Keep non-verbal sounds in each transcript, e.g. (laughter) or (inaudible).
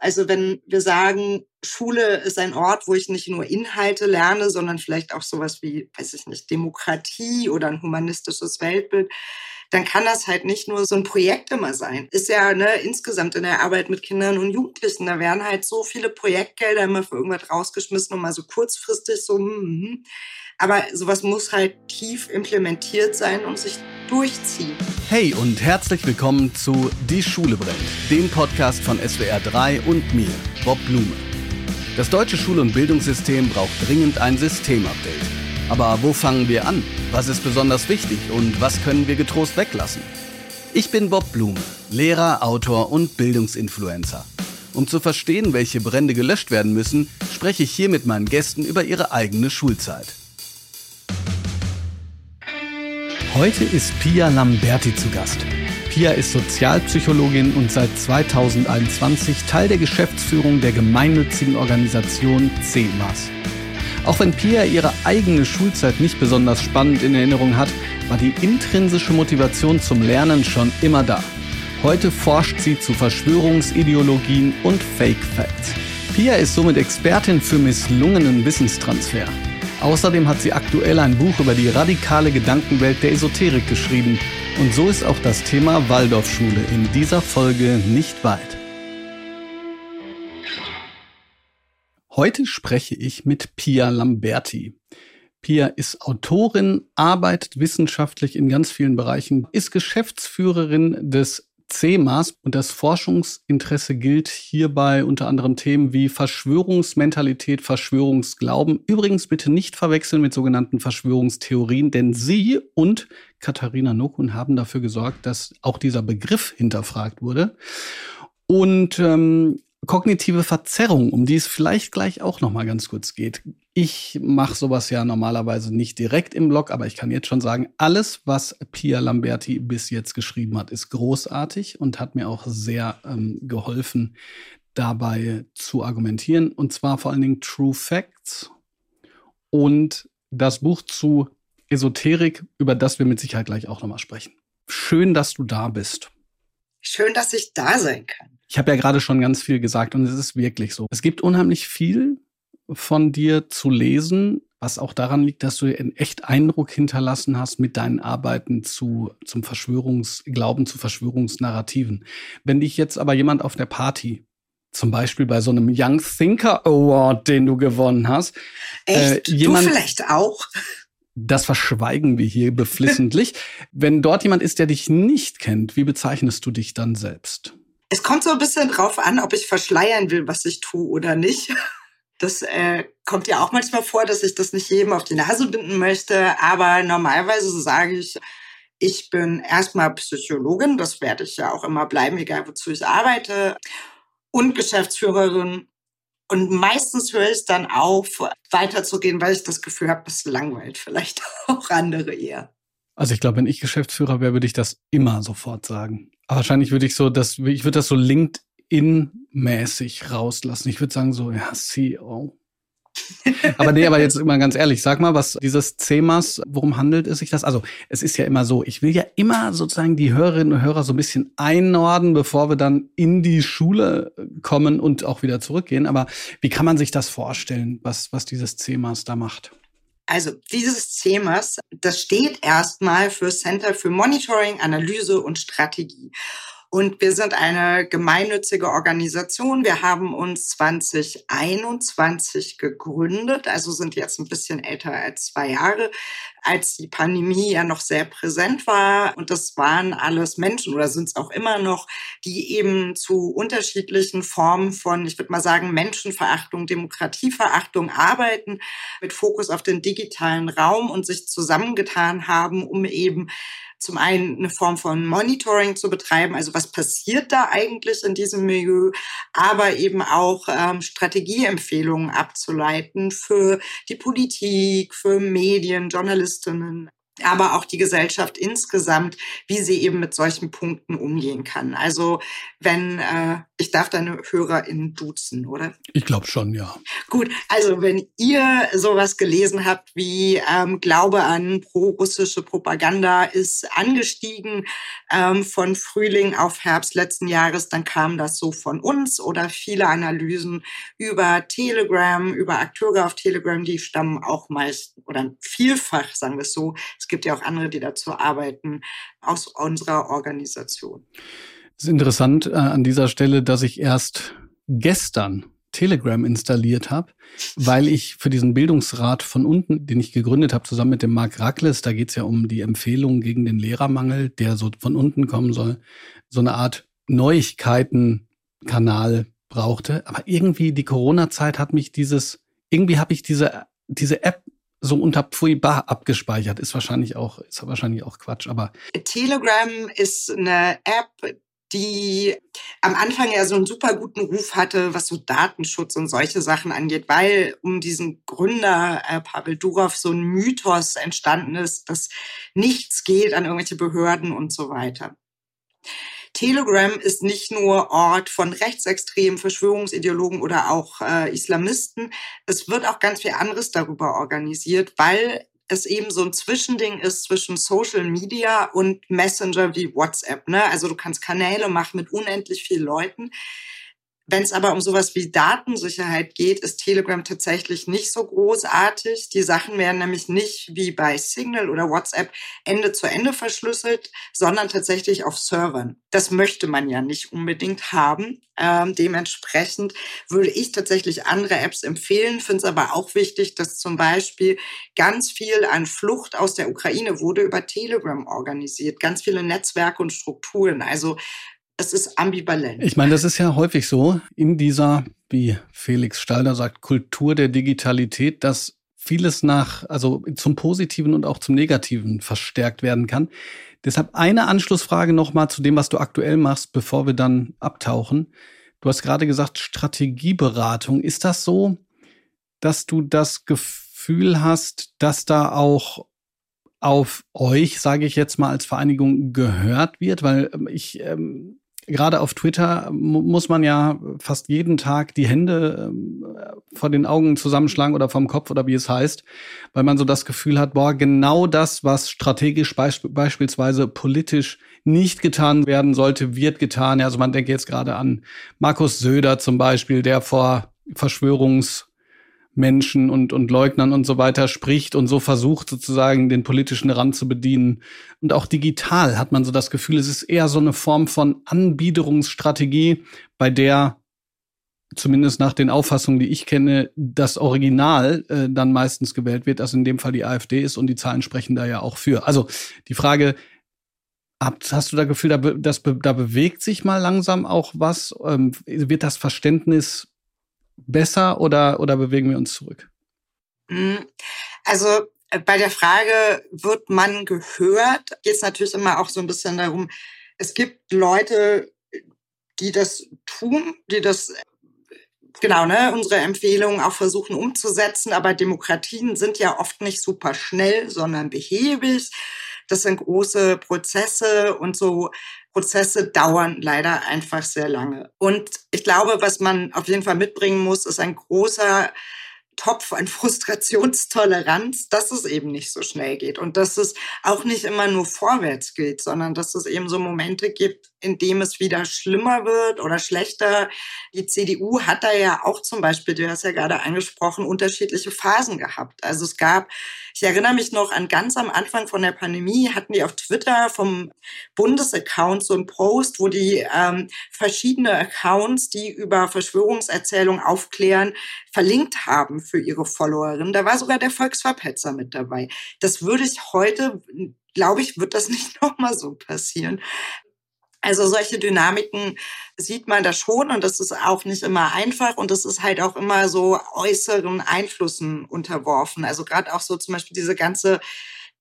Also wenn wir sagen, Schule ist ein Ort, wo ich nicht nur Inhalte lerne, sondern vielleicht auch sowas wie, weiß ich nicht, Demokratie oder ein humanistisches Weltbild, dann kann das halt nicht nur so ein Projekt immer sein. Ist ja ne, insgesamt in der Arbeit mit Kindern und Jugendlichen, da werden halt so viele Projektgelder immer für irgendwas rausgeschmissen und mal so kurzfristig so, hm. hm. Aber sowas muss halt tief implementiert sein und sich durchziehen. Hey und herzlich willkommen zu Die Schule brennt, dem Podcast von SWR 3 und mir, Bob Blume. Das deutsche Schul- und Bildungssystem braucht dringend ein Systemupdate. Aber wo fangen wir an? Was ist besonders wichtig und was können wir getrost weglassen? Ich bin Bob Blume, Lehrer, Autor und Bildungsinfluencer. Um zu verstehen, welche Brände gelöscht werden müssen, spreche ich hier mit meinen Gästen über ihre eigene Schulzeit. Heute ist Pia Lamberti zu Gast. Pia ist Sozialpsychologin und seit 2021 Teil der Geschäftsführung der gemeinnützigen Organisation CEMAS. Auch wenn Pia ihre eigene Schulzeit nicht besonders spannend in Erinnerung hat, war die intrinsische Motivation zum Lernen schon immer da. Heute forscht sie zu Verschwörungsideologien und Fake Facts. Pia ist somit Expertin für misslungenen Wissenstransfer. Außerdem hat sie aktuell ein Buch über die radikale Gedankenwelt der Esoterik geschrieben. Und so ist auch das Thema Waldorfschule in dieser Folge nicht weit. Heute spreche ich mit Pia Lamberti. Pia ist Autorin, arbeitet wissenschaftlich in ganz vielen Bereichen, ist Geschäftsführerin des CEMAS und das Forschungsinteresse gilt hierbei unter anderem Themen wie Verschwörungsmentalität, Verschwörungsglauben. Übrigens bitte nicht verwechseln mit sogenannten Verschwörungstheorien, denn sie und Katharina Nokun haben dafür gesorgt, dass auch dieser Begriff hinterfragt wurde. Und ähm, kognitive Verzerrung, um die es vielleicht gleich auch noch mal ganz kurz geht. Ich mache sowas ja normalerweise nicht direkt im Blog, aber ich kann jetzt schon sagen, alles, was Pia Lamberti bis jetzt geschrieben hat, ist großartig und hat mir auch sehr ähm, geholfen, dabei zu argumentieren. Und zwar vor allen Dingen True Facts und das Buch zu Esoterik, über das wir mit Sicherheit gleich auch noch mal sprechen. Schön, dass du da bist. Schön, dass ich da sein kann. Ich habe ja gerade schon ganz viel gesagt und es ist wirklich so. Es gibt unheimlich viel von dir zu lesen, was auch daran liegt, dass du einen echt Eindruck hinterlassen hast mit deinen Arbeiten zu, zum Verschwörungsglauben, zu Verschwörungsnarrativen. Wenn dich jetzt aber jemand auf der Party zum Beispiel bei so einem Young Thinker Award, den du gewonnen hast. Echt? Äh, jemand, du vielleicht auch? Das verschweigen wir hier beflissentlich. (laughs) Wenn dort jemand ist, der dich nicht kennt, wie bezeichnest du dich dann selbst? Es kommt so ein bisschen drauf an, ob ich verschleiern will, was ich tue oder nicht. Das äh, kommt ja auch manchmal vor, dass ich das nicht jedem auf die Nase binden möchte. Aber normalerweise sage ich, ich bin erstmal Psychologin, das werde ich ja auch immer bleiben, egal wozu ich arbeite, und Geschäftsführerin. Und meistens höre ich dann auf, weiterzugehen, weil ich das Gefühl habe, es langweilt vielleicht (laughs) auch andere eher. Also ich glaube, wenn ich Geschäftsführer wäre, würde ich das immer sofort sagen. Wahrscheinlich würde ich so, das, ich würde das so LinkedIn-mäßig rauslassen. Ich würde sagen so, ja, CEO. (laughs) aber nee, aber jetzt immer ganz ehrlich, sag mal, was dieses CEMAS, worum handelt es sich das? Also, es ist ja immer so, ich will ja immer sozusagen die Hörerinnen und Hörer so ein bisschen einnorden, bevor wir dann in die Schule kommen und auch wieder zurückgehen. Aber wie kann man sich das vorstellen, was, was dieses CEMAS da macht? Also dieses CEMAS, das steht erstmal für Center für Monitoring, Analyse und Strategie. Und wir sind eine gemeinnützige Organisation. Wir haben uns 2021 gegründet, also sind jetzt ein bisschen älter als zwei Jahre, als die Pandemie ja noch sehr präsent war. Und das waren alles Menschen oder sind es auch immer noch, die eben zu unterschiedlichen Formen von, ich würde mal sagen, Menschenverachtung, Demokratieverachtung arbeiten, mit Fokus auf den digitalen Raum und sich zusammengetan haben, um eben zum einen eine Form von Monitoring zu betreiben, also was passiert da eigentlich in diesem Milieu, aber eben auch ähm, Strategieempfehlungen abzuleiten für die Politik, für Medien, Journalistinnen, aber auch die Gesellschaft insgesamt, wie sie eben mit solchen Punkten umgehen kann. Also wenn, äh, ich darf deine HörerInnen duzen, oder? Ich glaube schon, ja. Gut, also wenn ihr sowas gelesen habt wie ähm, Glaube an pro-russische Propaganda ist angestiegen ähm, von Frühling auf Herbst letzten Jahres, dann kam das so von uns oder viele Analysen über Telegram, über Akteure auf Telegram, die stammen auch meist oder vielfach, sagen wir es so, es gibt ja auch andere, die dazu arbeiten, aus unserer Organisation. Es ist interessant äh, an dieser Stelle, dass ich erst gestern Telegram installiert habe, weil ich für diesen Bildungsrat von unten, den ich gegründet habe, zusammen mit dem Marc Rackles, da geht es ja um die Empfehlung gegen den Lehrermangel, der so von unten kommen soll, so eine Art Neuigkeitenkanal brauchte. Aber irgendwie die Corona-Zeit hat mich dieses, irgendwie habe ich diese, diese App so unter Pfui-Bar abgespeichert. Ist wahrscheinlich auch, ist wahrscheinlich auch Quatsch, aber. Telegram ist eine App, die am Anfang ja so einen super guten Ruf hatte, was so Datenschutz und solche Sachen angeht, weil um diesen Gründer äh, Pavel Durov so ein Mythos entstanden ist, dass nichts geht an irgendwelche Behörden und so weiter. Telegram ist nicht nur Ort von Rechtsextremen, Verschwörungsideologen oder auch äh, Islamisten. Es wird auch ganz viel anderes darüber organisiert, weil es eben so ein Zwischending ist zwischen Social Media und Messenger wie WhatsApp. Ne? Also du kannst Kanäle machen mit unendlich vielen Leuten. Wenn es aber um sowas wie Datensicherheit geht, ist Telegram tatsächlich nicht so großartig. Die Sachen werden nämlich nicht wie bei Signal oder WhatsApp Ende zu Ende verschlüsselt, sondern tatsächlich auf Servern. Das möchte man ja nicht unbedingt haben. Ähm, dementsprechend würde ich tatsächlich andere Apps empfehlen, finde es aber auch wichtig, dass zum Beispiel ganz viel an Flucht aus der Ukraine wurde über Telegram organisiert, ganz viele Netzwerke und Strukturen. Also es ist ambivalent. Ich meine, das ist ja häufig so in dieser, wie Felix Stalder sagt, Kultur der Digitalität, dass vieles nach, also zum Positiven und auch zum Negativen verstärkt werden kann. Deshalb eine Anschlussfrage nochmal zu dem, was du aktuell machst, bevor wir dann abtauchen. Du hast gerade gesagt, Strategieberatung. Ist das so, dass du das Gefühl hast, dass da auch auf euch, sage ich jetzt mal als Vereinigung, gehört wird? Weil ähm, ich ähm, gerade auf Twitter muss man ja fast jeden Tag die Hände ähm, vor den Augen zusammenschlagen oder vom Kopf oder wie es heißt, weil man so das Gefühl hat, boah, genau das, was strategisch beisp beispielsweise politisch nicht getan werden sollte, wird getan. Also man denkt jetzt gerade an Markus Söder zum Beispiel, der vor Verschwörungs Menschen und, und Leugnern und so weiter spricht und so versucht sozusagen den politischen Rand zu bedienen. Und auch digital hat man so das Gefühl, es ist eher so eine Form von Anbiederungsstrategie, bei der zumindest nach den Auffassungen, die ich kenne, das Original äh, dann meistens gewählt wird, das in dem Fall die AfD ist und die Zahlen sprechen da ja auch für. Also die Frage, hast du da Gefühl, da, das, da bewegt sich mal langsam auch was? Ähm, wird das Verständnis besser oder, oder bewegen wir uns zurück? Mhm. Also äh, bei der Frage, wird man gehört, geht es natürlich immer auch so ein bisschen darum, es gibt Leute, die das tun, die das genau, ne, unsere Empfehlungen auch versuchen umzusetzen, aber Demokratien sind ja oft nicht super schnell, sondern behäbig. Das sind große Prozesse und so Prozesse dauern leider einfach sehr lange. Und ich glaube, was man auf jeden Fall mitbringen muss, ist ein großer Topf an (laughs) Frustrationstoleranz, dass es eben nicht so schnell geht und dass es auch nicht immer nur vorwärts geht, sondern dass es eben so Momente gibt, in dem es wieder schlimmer wird oder schlechter. Die CDU hat da ja auch zum Beispiel, du hast ja gerade angesprochen, unterschiedliche Phasen gehabt. Also es gab, ich erinnere mich noch an ganz am Anfang von der Pandemie, hatten die auf Twitter vom Bundesaccount so einen Post, wo die ähm, verschiedene Accounts, die über Verschwörungserzählungen aufklären, verlinkt haben für ihre Followerinnen. Da war sogar der Volksverpetzer mit dabei. Das würde ich heute, glaube ich, wird das (laughs) nicht nochmal so passieren. Also solche Dynamiken sieht man da schon und das ist auch nicht immer einfach und das ist halt auch immer so äußeren Einflüssen unterworfen. Also gerade auch so zum Beispiel diese ganze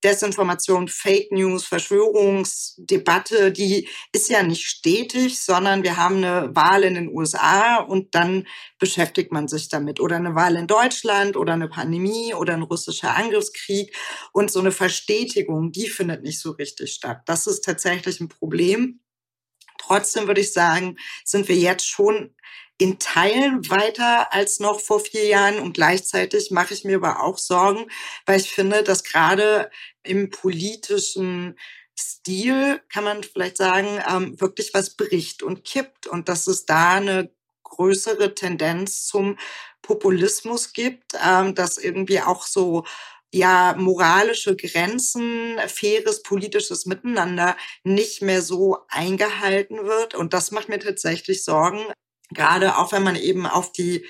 Desinformation, Fake News, Verschwörungsdebatte, die ist ja nicht stetig, sondern wir haben eine Wahl in den USA und dann beschäftigt man sich damit. Oder eine Wahl in Deutschland oder eine Pandemie oder ein russischer Angriffskrieg. Und so eine Verstetigung, die findet nicht so richtig statt. Das ist tatsächlich ein Problem. Trotzdem würde ich sagen, sind wir jetzt schon in Teilen weiter als noch vor vier Jahren. Und gleichzeitig mache ich mir aber auch Sorgen, weil ich finde, dass gerade im politischen Stil, kann man vielleicht sagen, ähm, wirklich was bricht und kippt. Und dass es da eine größere Tendenz zum Populismus gibt, ähm, dass irgendwie auch so ja moralische Grenzen, faires politisches Miteinander nicht mehr so eingehalten wird. Und das macht mir tatsächlich Sorgen, gerade auch wenn man eben auf die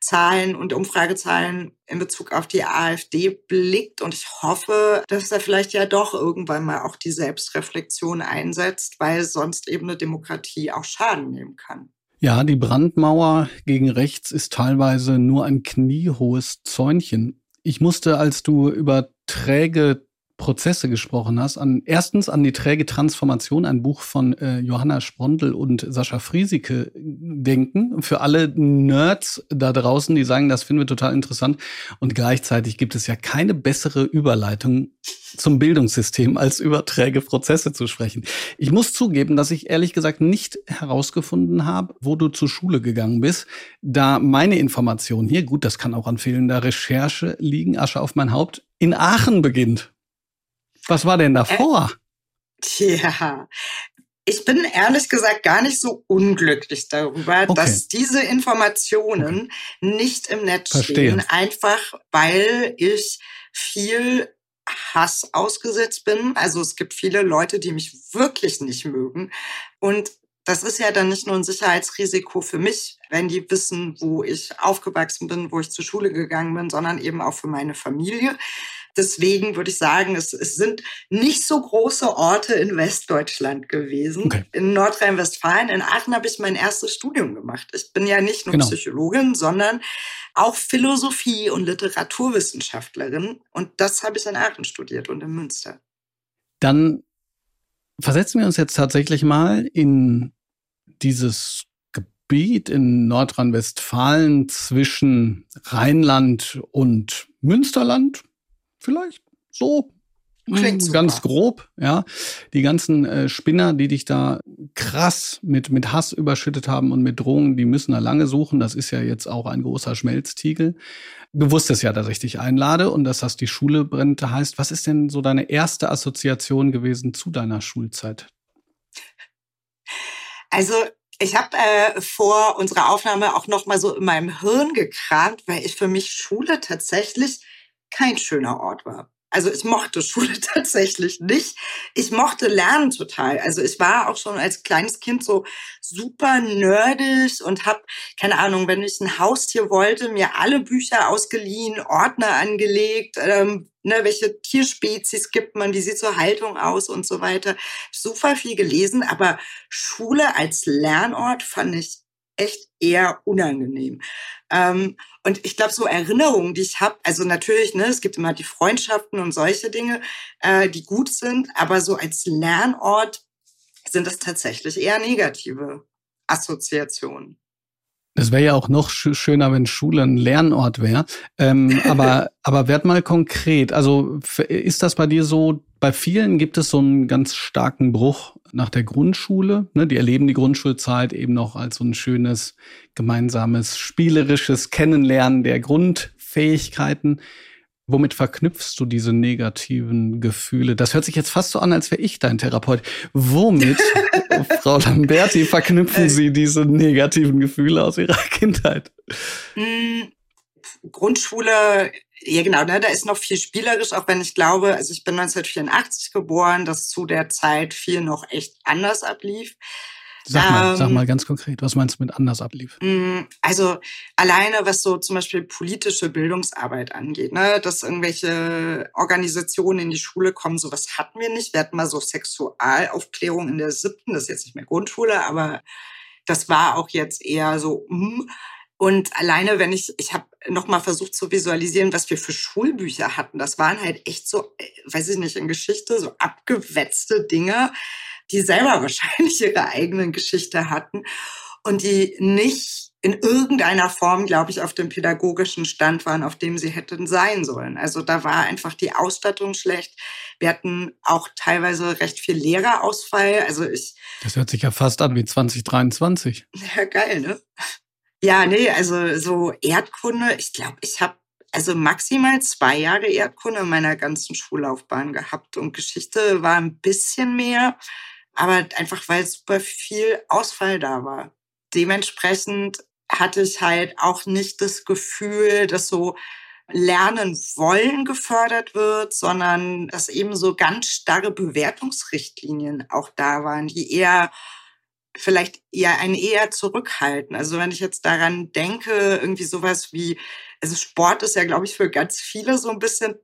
Zahlen und Umfragezahlen in Bezug auf die AfD blickt. Und ich hoffe, dass da vielleicht ja doch irgendwann mal auch die Selbstreflexion einsetzt, weil sonst eben eine Demokratie auch Schaden nehmen kann. Ja, die Brandmauer gegen rechts ist teilweise nur ein kniehohes Zäunchen. Ich musste, als du über träge Prozesse gesprochen hast. An, erstens an die träge Transformation, ein Buch von äh, Johanna Sprondel und Sascha Friesike denken. Für alle Nerds da draußen, die sagen, das finden wir total interessant. Und gleichzeitig gibt es ja keine bessere Überleitung zum Bildungssystem, als über träge Prozesse zu sprechen. Ich muss zugeben, dass ich ehrlich gesagt nicht herausgefunden habe, wo du zur Schule gegangen bist, da meine Information hier, gut, das kann auch an fehlender Recherche liegen, Asche auf mein Haupt, in Aachen beginnt. Was war denn davor? Äh, tja, ich bin ehrlich gesagt gar nicht so unglücklich darüber, okay. dass diese Informationen okay. nicht im Netz Verstehe. stehen, einfach weil ich viel Hass ausgesetzt bin. Also es gibt viele Leute, die mich wirklich nicht mögen. Und das ist ja dann nicht nur ein Sicherheitsrisiko für mich, wenn die wissen, wo ich aufgewachsen bin, wo ich zur Schule gegangen bin, sondern eben auch für meine Familie. Deswegen würde ich sagen, es, es sind nicht so große Orte in Westdeutschland gewesen. Okay. In Nordrhein-Westfalen, in Aachen habe ich mein erstes Studium gemacht. Ich bin ja nicht nur genau. Psychologin, sondern auch Philosophie- und Literaturwissenschaftlerin. Und das habe ich in Aachen studiert und in Münster. Dann versetzen wir uns jetzt tatsächlich mal in dieses Gebiet in Nordrhein-Westfalen zwischen Rheinland und Münsterland vielleicht so Klingt hm, ganz super. grob, ja. Die ganzen äh, Spinner, die dich da krass mit, mit Hass überschüttet haben und mit Drohungen, die müssen da lange suchen. Das ist ja jetzt auch ein großer Schmelztiegel. Du wusstest ja, dass ich dich einlade und dass das die Schule brennt heißt. Was ist denn so deine erste Assoziation gewesen zu deiner Schulzeit? Also ich habe äh, vor unserer Aufnahme auch noch mal so in meinem Hirn gekramt, weil ich für mich Schule tatsächlich kein schöner Ort war. Also ich mochte Schule (laughs) tatsächlich nicht. Ich mochte Lernen total. Also ich war auch schon als kleines Kind so super nerdig und habe, keine Ahnung, wenn ich ein Haustier wollte, mir alle Bücher ausgeliehen, Ordner angelegt, ähm, ne, welche Tierspezies gibt man, wie sieht zur Haltung aus und so weiter. Super viel gelesen, aber Schule als Lernort fand ich echt eher unangenehm. Ähm, und ich glaube, so Erinnerungen, die ich habe, also natürlich, ne, es gibt immer die Freundschaften und solche Dinge, äh, die gut sind, aber so als Lernort sind das tatsächlich eher negative Assoziationen. Es wäre ja auch noch schöner, wenn Schule ein Lernort wäre. Ähm, (laughs) aber, aber werd mal konkret. Also ist das bei dir so, bei vielen gibt es so einen ganz starken Bruch nach der Grundschule. Ne? Die erleben die Grundschulzeit eben noch als so ein schönes, gemeinsames, spielerisches Kennenlernen der Grundfähigkeiten. Womit verknüpfst du diese negativen Gefühle? Das hört sich jetzt fast so an, als wäre ich dein Therapeut. Womit, (laughs) Frau Lamberti, verknüpfen Sie diese negativen Gefühle aus Ihrer Kindheit? Hm, Grundschule, ja genau, ne, da ist noch viel spielerisch, auch wenn ich glaube, also ich bin 1984 geboren, dass zu der Zeit viel noch echt anders ablief. Sag mal, ähm, sag mal ganz konkret, was meinst du mit anders ablief? Mm, also alleine, was so zum Beispiel politische Bildungsarbeit angeht, ne, dass irgendwelche Organisationen in die Schule kommen, sowas hatten wir nicht. Wir hatten mal so Sexualaufklärung in der siebten, das ist jetzt nicht mehr Grundschule, aber das war auch jetzt eher so, mm. Und alleine, wenn ich, ich habe nochmal versucht zu visualisieren, was wir für Schulbücher hatten. Das waren halt echt so, äh, weiß ich nicht, in Geschichte, so abgewetzte Dinge, die selber (laughs) wahrscheinlich ihre eigenen Geschichte hatten und die nicht in irgendeiner Form, glaube ich, auf dem pädagogischen Stand waren, auf dem sie hätten sein sollen. Also da war einfach die Ausstattung schlecht. Wir hatten auch teilweise recht viel Lehrerausfall. Also ich. Das hört sich ja fast an wie 2023. (laughs) Ja, geil, ne? Ja, nee, also so Erdkunde, ich glaube, ich habe also maximal zwei Jahre Erdkunde in meiner ganzen Schullaufbahn gehabt und Geschichte war ein bisschen mehr, aber einfach weil super viel Ausfall da war. Dementsprechend hatte ich halt auch nicht das Gefühl, dass so Lernen wollen gefördert wird, sondern dass eben so ganz starre Bewertungsrichtlinien auch da waren, die eher vielleicht eher ein eher zurückhalten. Also wenn ich jetzt daran denke, irgendwie sowas wie, also Sport ist ja, glaube ich, für ganz viele so ein bisschen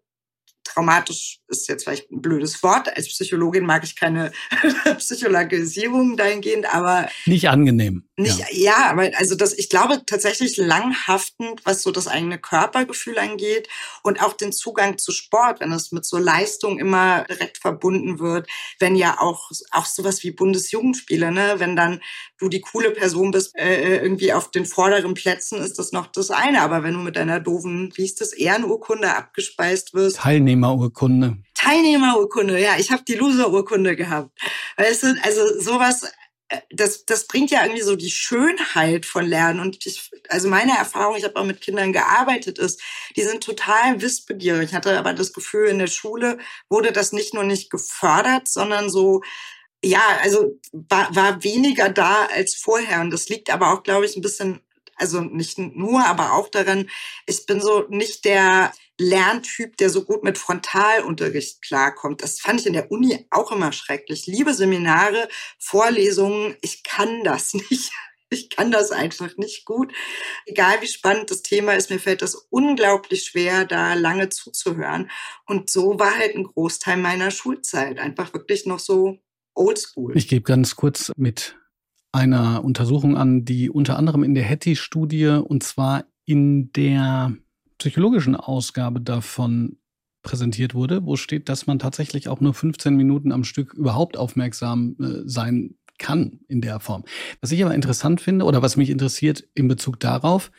traumatisch ist jetzt vielleicht ein blödes Wort. Als Psychologin mag ich keine (laughs) Psychologisierung dahingehend, aber nicht angenehm. Nicht, ja. ja, aber also das, ich glaube tatsächlich langhaftend, was so das eigene Körpergefühl angeht und auch den Zugang zu Sport, wenn es mit so Leistung immer direkt verbunden wird, wenn ja auch auch sowas wie Bundesjugendspiele, ne, wenn dann du die coole Person bist, äh, irgendwie auf den vorderen Plätzen ist das noch das eine, aber wenn du mit deiner doofen, wie ist das, Ehrenurkunde abgespeist wirst. Teilnehmerurkunde. Teilnehmerurkunde, ja, ich habe die Loserurkunde gehabt. Weißt du, also sowas, äh, das, das bringt ja irgendwie so die Schönheit von Lernen. Und ich, also meine Erfahrung, ich habe auch mit Kindern gearbeitet, ist, die sind total wissbegierig. Ich hatte aber das Gefühl, in der Schule wurde das nicht nur nicht gefördert, sondern so, ja, also war, war weniger da als vorher. Und das liegt aber auch, glaube ich, ein bisschen, also nicht nur, aber auch daran, ich bin so nicht der Lerntyp, der so gut mit Frontalunterricht klarkommt. Das fand ich in der Uni auch immer schrecklich. Liebe Seminare, Vorlesungen, ich kann das (laughs) nicht. Ich kann das einfach nicht gut. Egal wie spannend das Thema ist, mir fällt das unglaublich schwer, da lange zuzuhören. Und so war halt ein Großteil meiner Schulzeit. Einfach wirklich noch so oldschool. Ich gebe ganz kurz mit einer Untersuchung an, die unter anderem in der Hattie-Studie und zwar in der psychologischen Ausgabe davon präsentiert wurde, wo steht, dass man tatsächlich auch nur 15 Minuten am Stück überhaupt aufmerksam äh, sein kann in der Form. Was ich aber interessant finde oder was mich interessiert in Bezug darauf,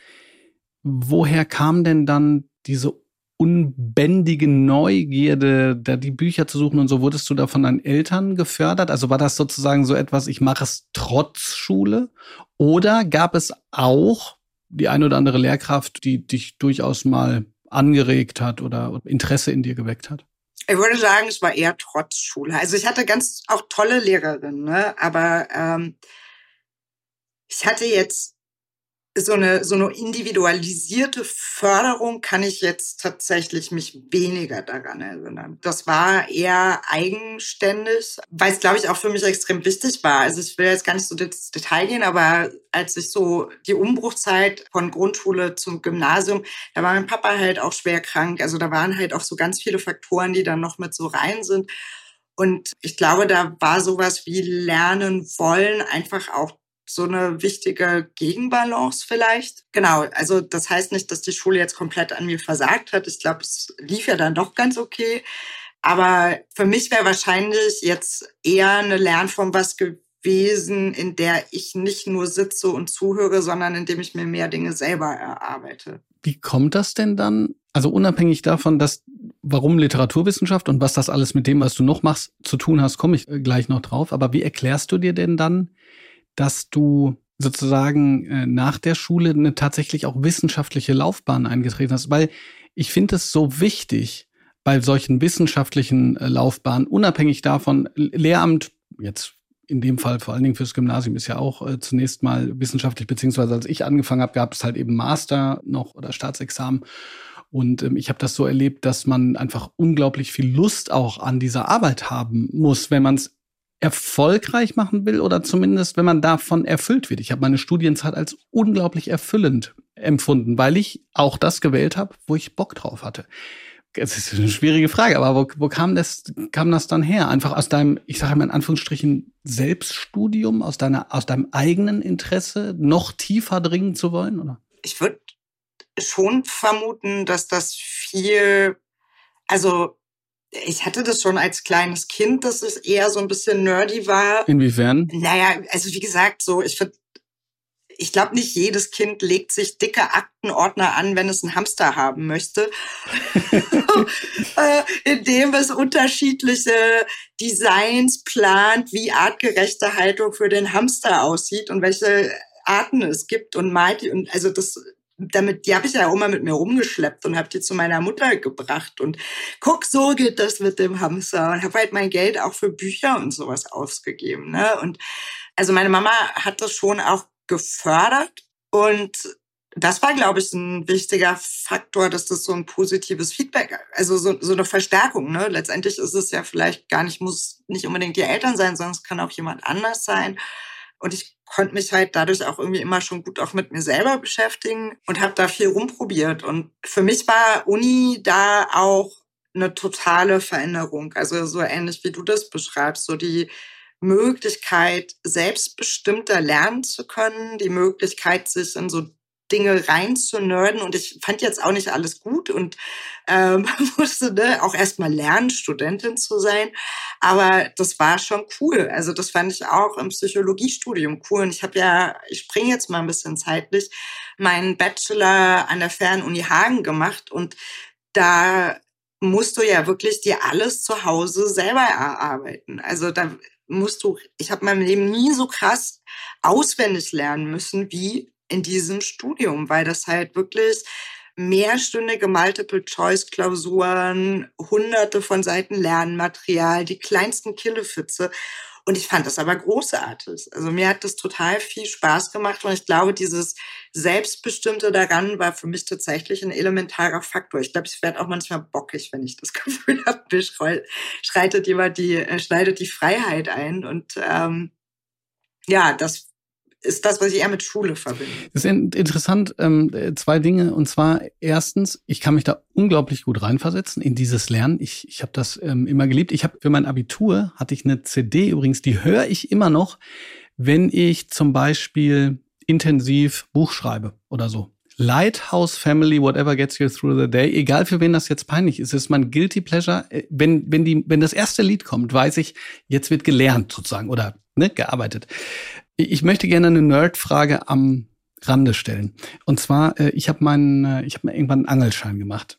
woher kam denn dann diese unbändige Neugierde, da die Bücher zu suchen und so, wurdest du da von deinen Eltern gefördert? Also war das sozusagen so etwas, ich mache es trotz Schule? Oder gab es auch die ein oder andere Lehrkraft, die dich durchaus mal angeregt hat oder Interesse in dir geweckt hat? Ich würde sagen, es war eher trotz Schule. Also ich hatte ganz auch tolle Lehrerinnen, ne? aber ähm, ich hatte jetzt so eine, so eine individualisierte Förderung kann ich jetzt tatsächlich mich weniger daran erinnern. Das war eher eigenständig, weil es, glaube ich, auch für mich extrem wichtig war. Also ich will jetzt gar nicht so ins Detail gehen, aber als ich so die Umbruchzeit von Grundschule zum Gymnasium, da war mein Papa halt auch schwer krank. Also da waren halt auch so ganz viele Faktoren, die dann noch mit so rein sind. Und ich glaube, da war sowas wie Lernen wollen einfach auch so eine wichtige Gegenbalance vielleicht. Genau, also das heißt nicht, dass die Schule jetzt komplett an mir versagt hat. Ich glaube, es lief ja dann doch ganz okay. Aber für mich wäre wahrscheinlich jetzt eher eine Lernform was gewesen, in der ich nicht nur sitze und zuhöre, sondern in dem ich mir mehr Dinge selber erarbeite. Wie kommt das denn dann? Also unabhängig davon, dass warum Literaturwissenschaft und was das alles mit dem, was du noch machst, zu tun hast, komme ich gleich noch drauf. Aber wie erklärst du dir denn dann, dass du sozusagen äh, nach der Schule eine tatsächlich auch wissenschaftliche Laufbahn eingetreten hast, weil ich finde es so wichtig bei solchen wissenschaftlichen äh, Laufbahnen, unabhängig davon, Lehramt, jetzt in dem Fall vor allen Dingen fürs Gymnasium ist ja auch äh, zunächst mal wissenschaftlich, beziehungsweise als ich angefangen habe, gab es halt eben Master noch oder Staatsexamen. Und ähm, ich habe das so erlebt, dass man einfach unglaublich viel Lust auch an dieser Arbeit haben muss, wenn man es erfolgreich machen will oder zumindest, wenn man davon erfüllt wird. Ich habe meine Studienzeit als unglaublich erfüllend empfunden, weil ich auch das gewählt habe, wo ich Bock drauf hatte. Es ist eine schwierige Frage, aber wo, wo kam, das, kam das dann her? Einfach aus deinem, ich sage mal in Anführungsstrichen, Selbststudium, aus, deiner, aus deinem eigenen Interesse noch tiefer dringen zu wollen? Oder? Ich würde schon vermuten, dass das viel, also ich hatte das schon als kleines Kind, dass es eher so ein bisschen nerdy war. Inwiefern? Naja, also wie gesagt, so, ich finde, ich glaube nicht jedes Kind legt sich dicke Aktenordner an, wenn es einen Hamster haben möchte, (laughs) (laughs) äh, indem es unterschiedliche Designs plant, wie artgerechte Haltung für den Hamster aussieht und welche Arten es gibt und malt die und also das damit, die habe ich ja auch mal mit mir rumgeschleppt und habe die zu meiner Mutter gebracht und guck, so geht das mit dem Hamster und habe halt mein Geld auch für Bücher und sowas ausgegeben. Ne? Und also meine Mama hat das schon auch gefördert und das war, glaube ich, ein wichtiger Faktor, dass das so ein positives Feedback, also so, so eine Verstärkung. Ne? Letztendlich ist es ja vielleicht gar nicht, muss nicht unbedingt die Eltern sein, sondern es kann auch jemand anders sein. Und ich konnte mich halt dadurch auch irgendwie immer schon gut auch mit mir selber beschäftigen und habe da viel rumprobiert. Und für mich war Uni da auch eine totale Veränderung. Also so ähnlich wie du das beschreibst, so die Möglichkeit, selbstbestimmter lernen zu können, die Möglichkeit, sich in so Dinge reinzunörden. Und ich fand jetzt auch nicht alles gut und ähm, (laughs) musste ne, auch erstmal lernen, Studentin zu sein. Aber das war schon cool. Also das fand ich auch im Psychologiestudium cool. Und ich habe ja, ich springe jetzt mal ein bisschen zeitlich, meinen Bachelor an der Fernuni Hagen gemacht und da musst du ja wirklich dir alles zu Hause selber erarbeiten. Also da musst du, ich habe meinem Leben nie so krass auswendig lernen müssen wie in diesem Studium, weil das halt wirklich mehrstündige Multiple-Choice-Klausuren, hunderte von Seiten Lernmaterial, die kleinsten Killefitze. Und ich fand das aber großartig. Also mir hat das total viel Spaß gemacht und ich glaube, dieses Selbstbestimmte daran war für mich tatsächlich ein elementarer Faktor. Ich glaube, ich werde auch manchmal bockig, wenn ich das (laughs) Gefühl habe, mir schreitet jemand die, äh, schneidet die Freiheit ein. Und ähm, ja, das ist das, was ich eher mit Schule verbinde. Das ist interessant, ähm, zwei Dinge. Und zwar erstens, ich kann mich da unglaublich gut reinversetzen in dieses Lernen. Ich, ich habe das ähm, immer geliebt. Ich habe für mein Abitur hatte ich eine CD übrigens, die höre ich immer noch, wenn ich zum Beispiel intensiv Buch schreibe oder so. Lighthouse Family, whatever gets you through the day, egal für wen das jetzt peinlich ist, ist mein guilty pleasure. Äh, wenn wenn die wenn das erste Lied kommt, weiß ich, jetzt wird gelernt sozusagen oder ne, gearbeitet. Ich möchte gerne eine Nerd-Frage am Rande stellen. Und zwar, äh, ich habe meinen, äh, ich habe irgendwann einen Angelschein gemacht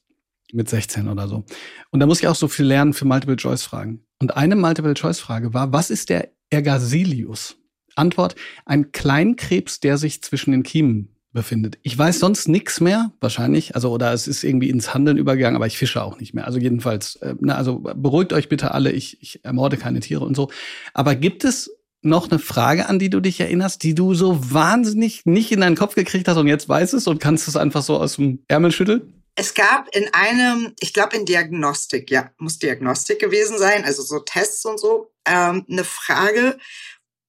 mit 16 oder so. Und da muss ich auch so viel lernen für Multiple-Choice-Fragen. Und eine Multiple-Choice-Frage war, was ist der Ergasilius? Antwort, ein Kleinkrebs, der sich zwischen den Kiemen befindet. Ich weiß sonst nichts mehr, wahrscheinlich. Also, oder es ist irgendwie ins Handeln übergegangen, aber ich fische auch nicht mehr. Also jedenfalls, äh, na, also beruhigt euch bitte alle, ich, ich ermorde keine Tiere und so. Aber gibt es noch eine Frage, an die du dich erinnerst, die du so wahnsinnig nicht in deinen Kopf gekriegt hast und jetzt weißt es und kannst es einfach so aus dem Ärmel schütteln? Es gab in einem, ich glaube in Diagnostik, ja, muss Diagnostik gewesen sein, also so Tests und so, ähm, eine Frage.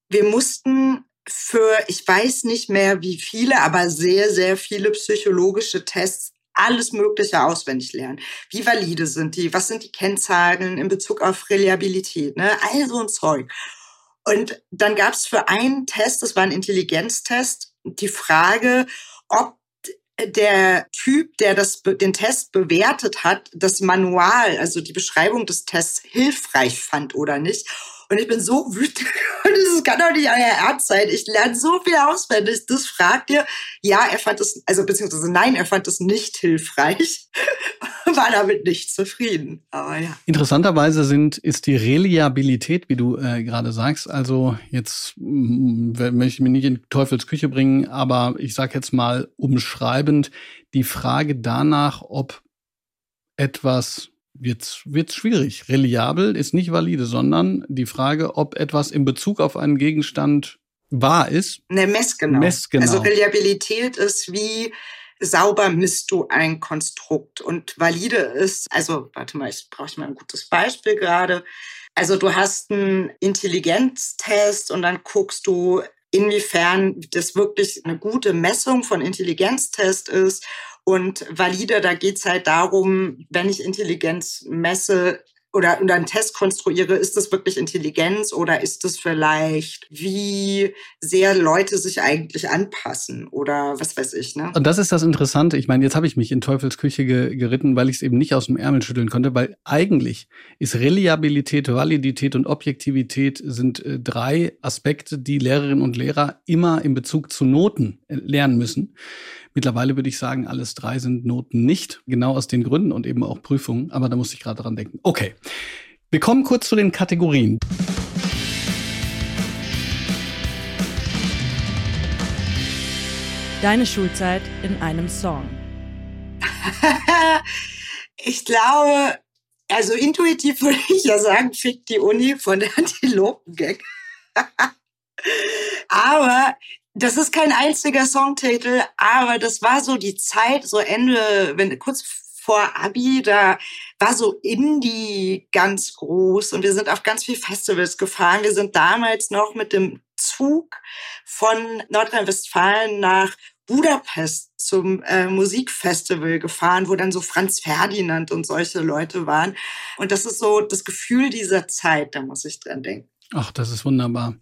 Wir mussten für, ich weiß nicht mehr wie viele, aber sehr, sehr viele psychologische Tests alles Mögliche auswendig lernen. Wie valide sind die? Was sind die Kennzahlen in Bezug auf Reliabilität? Ne? All so ein Zeug. Und dann gab es für einen Test, das war ein Intelligenztest, die Frage, ob der Typ, der das, den Test bewertet hat, das Manual, also die Beschreibung des Tests hilfreich fand oder nicht. Und ich bin so wütend. (laughs) Es kann doch nicht euer Ernst sein. Ich lerne so viel auswendig. Das fragt ihr. Ja, er fand es, also beziehungsweise nein, er fand es nicht hilfreich. (laughs) War damit nicht zufrieden. Aber ja. Interessanterweise sind, ist die Reliabilität, wie du äh, gerade sagst, also jetzt mm, möchte ich mich nicht in Teufels Küche bringen, aber ich sage jetzt mal umschreibend die Frage danach, ob etwas wird wird schwierig. Reliabel ist nicht valide, sondern die Frage, ob etwas in Bezug auf einen Gegenstand wahr ist. Ne, messgenau. messgenau. Also Reliabilität ist wie sauber misst du ein Konstrukt und valide ist, also warte mal, ich brauche mal ein gutes Beispiel gerade. Also du hast einen Intelligenztest und dann guckst du, inwiefern das wirklich eine gute Messung von Intelligenztest ist und valide, da geht's halt darum, wenn ich Intelligenz messe, oder, einen Test konstruiere, ist das wirklich Intelligenz oder ist das vielleicht, wie sehr Leute sich eigentlich anpassen oder was weiß ich. Ne? Und das ist das Interessante. Ich meine, jetzt habe ich mich in Teufels Küche ge geritten, weil ich es eben nicht aus dem Ärmel schütteln konnte, weil eigentlich ist Reliabilität, Validität und Objektivität sind äh, drei Aspekte, die Lehrerinnen und Lehrer immer in Bezug zu Noten äh, lernen müssen. Mittlerweile würde ich sagen, alles drei sind Noten nicht, genau aus den Gründen und eben auch Prüfungen, aber da muss ich gerade dran denken. Okay, wir kommen kurz zu den Kategorien. Deine Schulzeit in einem Song. (laughs) ich glaube, also intuitiv würde ich ja sagen, fick die Uni von der Antilopen-Gang. (laughs) Aber das ist kein einziger Songtitel, aber das war so die Zeit, so Ende, wenn kurz vor Abi, da war so Indie ganz groß und wir sind auf ganz viele Festivals gefahren. Wir sind damals noch mit dem Zug von Nordrhein-Westfalen nach Budapest zum äh, Musikfestival gefahren, wo dann so Franz Ferdinand und solche Leute waren. Und das ist so das Gefühl dieser Zeit, da muss ich dran denken. Ach, das ist wunderbar.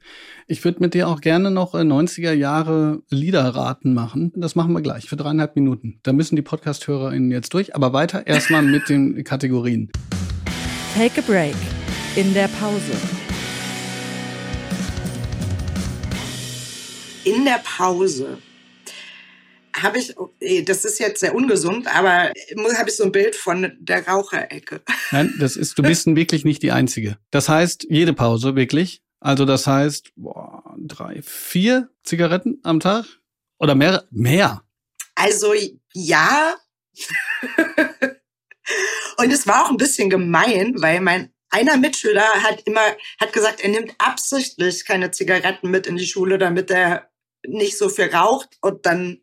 Ich würde mit dir auch gerne noch 90er äh, Jahre Liederraten machen. Das machen wir gleich für dreieinhalb Minuten. Da müssen die Podcast-HörerInnen jetzt durch. Aber weiter erstmal mit den (laughs) Kategorien. Take a break. In der Pause. In der Pause habe ich, das ist jetzt sehr ungesund, aber habe ich so ein Bild von der Raucherecke. Nein, das ist, du bist wirklich nicht die Einzige. Das heißt, jede Pause wirklich. Also das heißt, boah, drei, vier Zigaretten am Tag? Oder mehr? Mehr. Also ja. Und es war auch ein bisschen gemein, weil mein einer Mitschüler hat immer, hat gesagt, er nimmt absichtlich keine Zigaretten mit in die Schule, damit er nicht so viel raucht. Und dann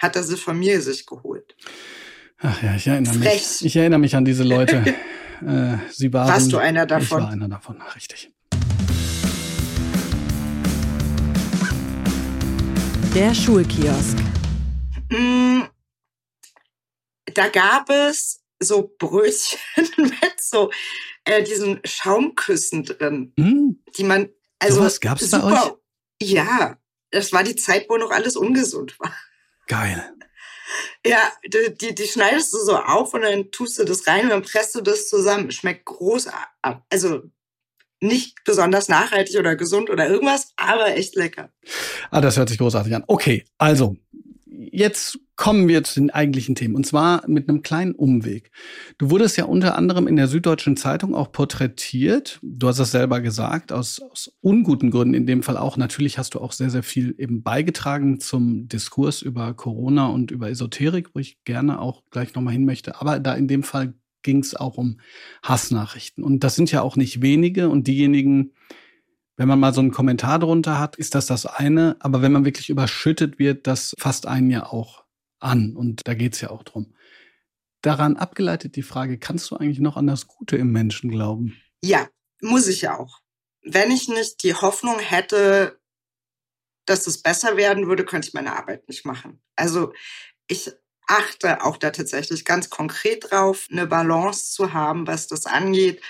hat er sie von mir sich geholt. Ach ja, ich erinnere Frech. mich. Ich erinnere mich an diese Leute. (laughs) äh, sie waren. Warst du einer davon? Ich war einer davon, richtig. Der Schulkiosk. Mm, da gab es so Brötchen (laughs) mit so äh, diesen Schaumküssen drin, mm. die man also so was gab's super, bei euch? Ja, das war die Zeit, wo noch alles ungesund war. Geil. Ja, die, die, die, schneidest du so auf und dann tust du das rein und dann presst du das zusammen. Schmeckt großartig. Also nicht besonders nachhaltig oder gesund oder irgendwas, aber echt lecker. Ah, das hört sich großartig an. Okay, also jetzt kommen wir zu den eigentlichen Themen und zwar mit einem kleinen Umweg. Du wurdest ja unter anderem in der Süddeutschen Zeitung auch porträtiert. Du hast das selber gesagt, aus, aus unguten Gründen in dem Fall auch. Natürlich hast du auch sehr, sehr viel eben beigetragen zum Diskurs über Corona und über Esoterik, wo ich gerne auch gleich nochmal hin möchte. Aber da in dem Fall ging es auch um Hassnachrichten. Und das sind ja auch nicht wenige und diejenigen, wenn man mal so einen Kommentar drunter hat, ist das das eine. Aber wenn man wirklich überschüttet wird, das fasst einen ja auch an. Und da geht's ja auch drum. Daran abgeleitet die Frage, kannst du eigentlich noch an das Gute im Menschen glauben? Ja, muss ich ja auch. Wenn ich nicht die Hoffnung hätte, dass es besser werden würde, könnte ich meine Arbeit nicht machen. Also ich achte auch da tatsächlich ganz konkret drauf, eine Balance zu haben, was das angeht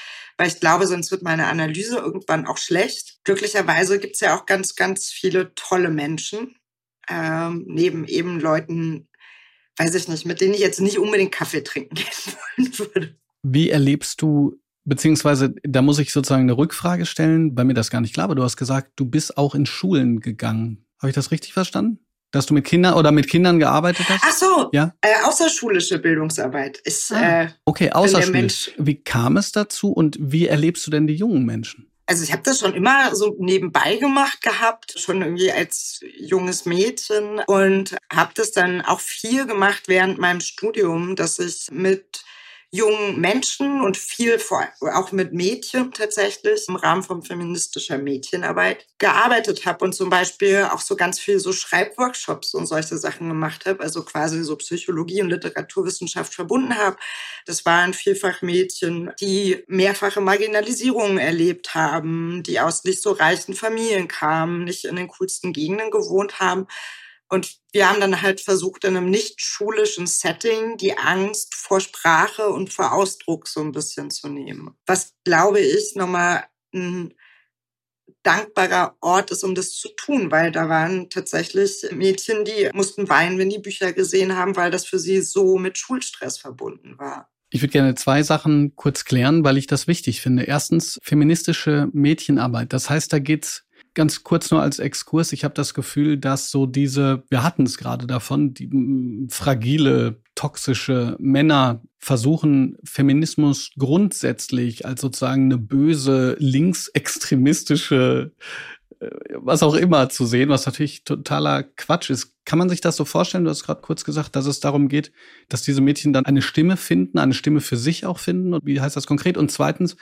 weil ich glaube, sonst wird meine Analyse irgendwann auch schlecht. Glücklicherweise gibt es ja auch ganz, ganz viele tolle Menschen, ähm, neben eben Leuten, weiß ich nicht, mit denen ich jetzt nicht unbedingt Kaffee trinken (laughs) gehen wollen würde. Wie erlebst du, beziehungsweise da muss ich sozusagen eine Rückfrage stellen, weil mir das gar nicht klar war. Du hast gesagt, du bist auch in Schulen gegangen. Habe ich das richtig verstanden? Dass du mit Kindern oder mit Kindern gearbeitet hast? Ach so, ja. Äh, außerschulische Bildungsarbeit ist. Ah, äh, okay, außerschulisch. Wie kam es dazu und wie erlebst du denn die jungen Menschen? Also ich habe das schon immer so nebenbei gemacht gehabt, schon irgendwie als junges Mädchen und habe das dann auch viel gemacht während meinem Studium, dass ich mit jungen Menschen und viel vor, auch mit Mädchen tatsächlich im Rahmen von feministischer Mädchenarbeit gearbeitet habe und zum Beispiel auch so ganz viel so Schreibworkshops und solche Sachen gemacht habe, also quasi so Psychologie und Literaturwissenschaft verbunden habe. Das waren vielfach Mädchen, die mehrfache Marginalisierungen erlebt haben, die aus nicht so reichen Familien kamen, nicht in den coolsten Gegenden gewohnt haben Und wir haben dann halt versucht, in einem nicht schulischen Setting die Angst vor Sprache und vor Ausdruck so ein bisschen zu nehmen. Was, glaube ich, nochmal ein dankbarer Ort ist, um das zu tun, weil da waren tatsächlich Mädchen, die mussten weinen, wenn die Bücher gesehen haben, weil das für sie so mit Schulstress verbunden war. Ich würde gerne zwei Sachen kurz klären, weil ich das wichtig finde. Erstens feministische Mädchenarbeit. Das heißt, da geht's ganz kurz nur als Exkurs. Ich habe das Gefühl, dass so diese, wir hatten es gerade davon, die fragile, toxische Männer versuchen, Feminismus grundsätzlich als sozusagen eine böse, linksextremistische äh, was auch immer zu sehen, was natürlich totaler Quatsch ist. Kann man sich das so vorstellen? Du hast gerade kurz gesagt, dass es darum geht, dass diese Mädchen dann eine Stimme finden, eine Stimme für sich auch finden. Und wie heißt das konkret? Und zweitens,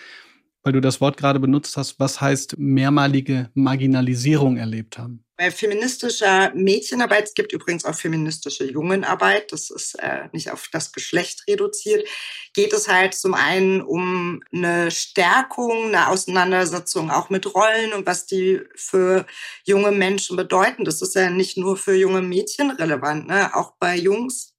weil du das Wort gerade benutzt hast, was heißt mehrmalige Marginalisierung erlebt haben? Bei feministischer Mädchenarbeit, es gibt übrigens auch feministische Jungenarbeit, das ist äh, nicht auf das Geschlecht reduziert, geht es halt zum einen um eine Stärkung, eine Auseinandersetzung auch mit Rollen und was die für junge Menschen bedeuten. Das ist ja nicht nur für junge Mädchen relevant, ne? auch bei Jungs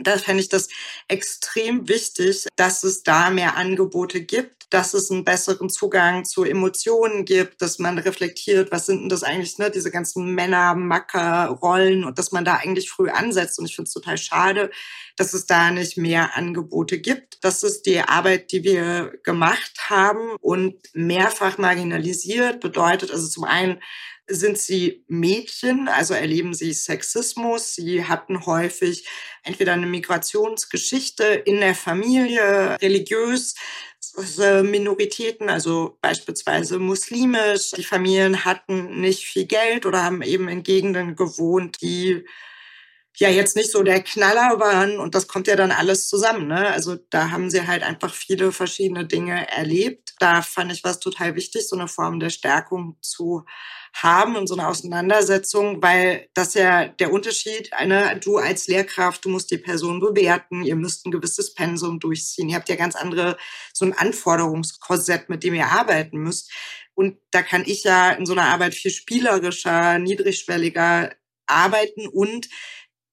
da fände ich das extrem wichtig, dass es da mehr Angebote gibt dass es einen besseren Zugang zu Emotionen gibt, dass man reflektiert, was sind denn das eigentlich, ne, diese ganzen Männer, Macker, Rollen und dass man da eigentlich früh ansetzt. Und ich finde es total schade, dass es da nicht mehr Angebote gibt. Das ist die Arbeit, die wir gemacht haben und mehrfach marginalisiert bedeutet, also zum einen sind sie Mädchen, also erleben sie Sexismus. Sie hatten häufig entweder eine Migrationsgeschichte in der Familie, religiös, Minoritäten, also beispielsweise muslimisch. Die Familien hatten nicht viel Geld oder haben eben in Gegenden gewohnt, die ja jetzt nicht so der Knaller waren und das kommt ja dann alles zusammen. Ne? Also da haben sie halt einfach viele verschiedene Dinge erlebt. Da fand ich was total wichtig, so eine Form der Stärkung zu haben und so eine Auseinandersetzung, weil das ja der Unterschied, eine, du als Lehrkraft, du musst die Person bewerten, ihr müsst ein gewisses Pensum durchziehen, ihr habt ja ganz andere, so ein Anforderungskorsett, mit dem ihr arbeiten müsst. Und da kann ich ja in so einer Arbeit viel spielerischer, niedrigschwelliger arbeiten und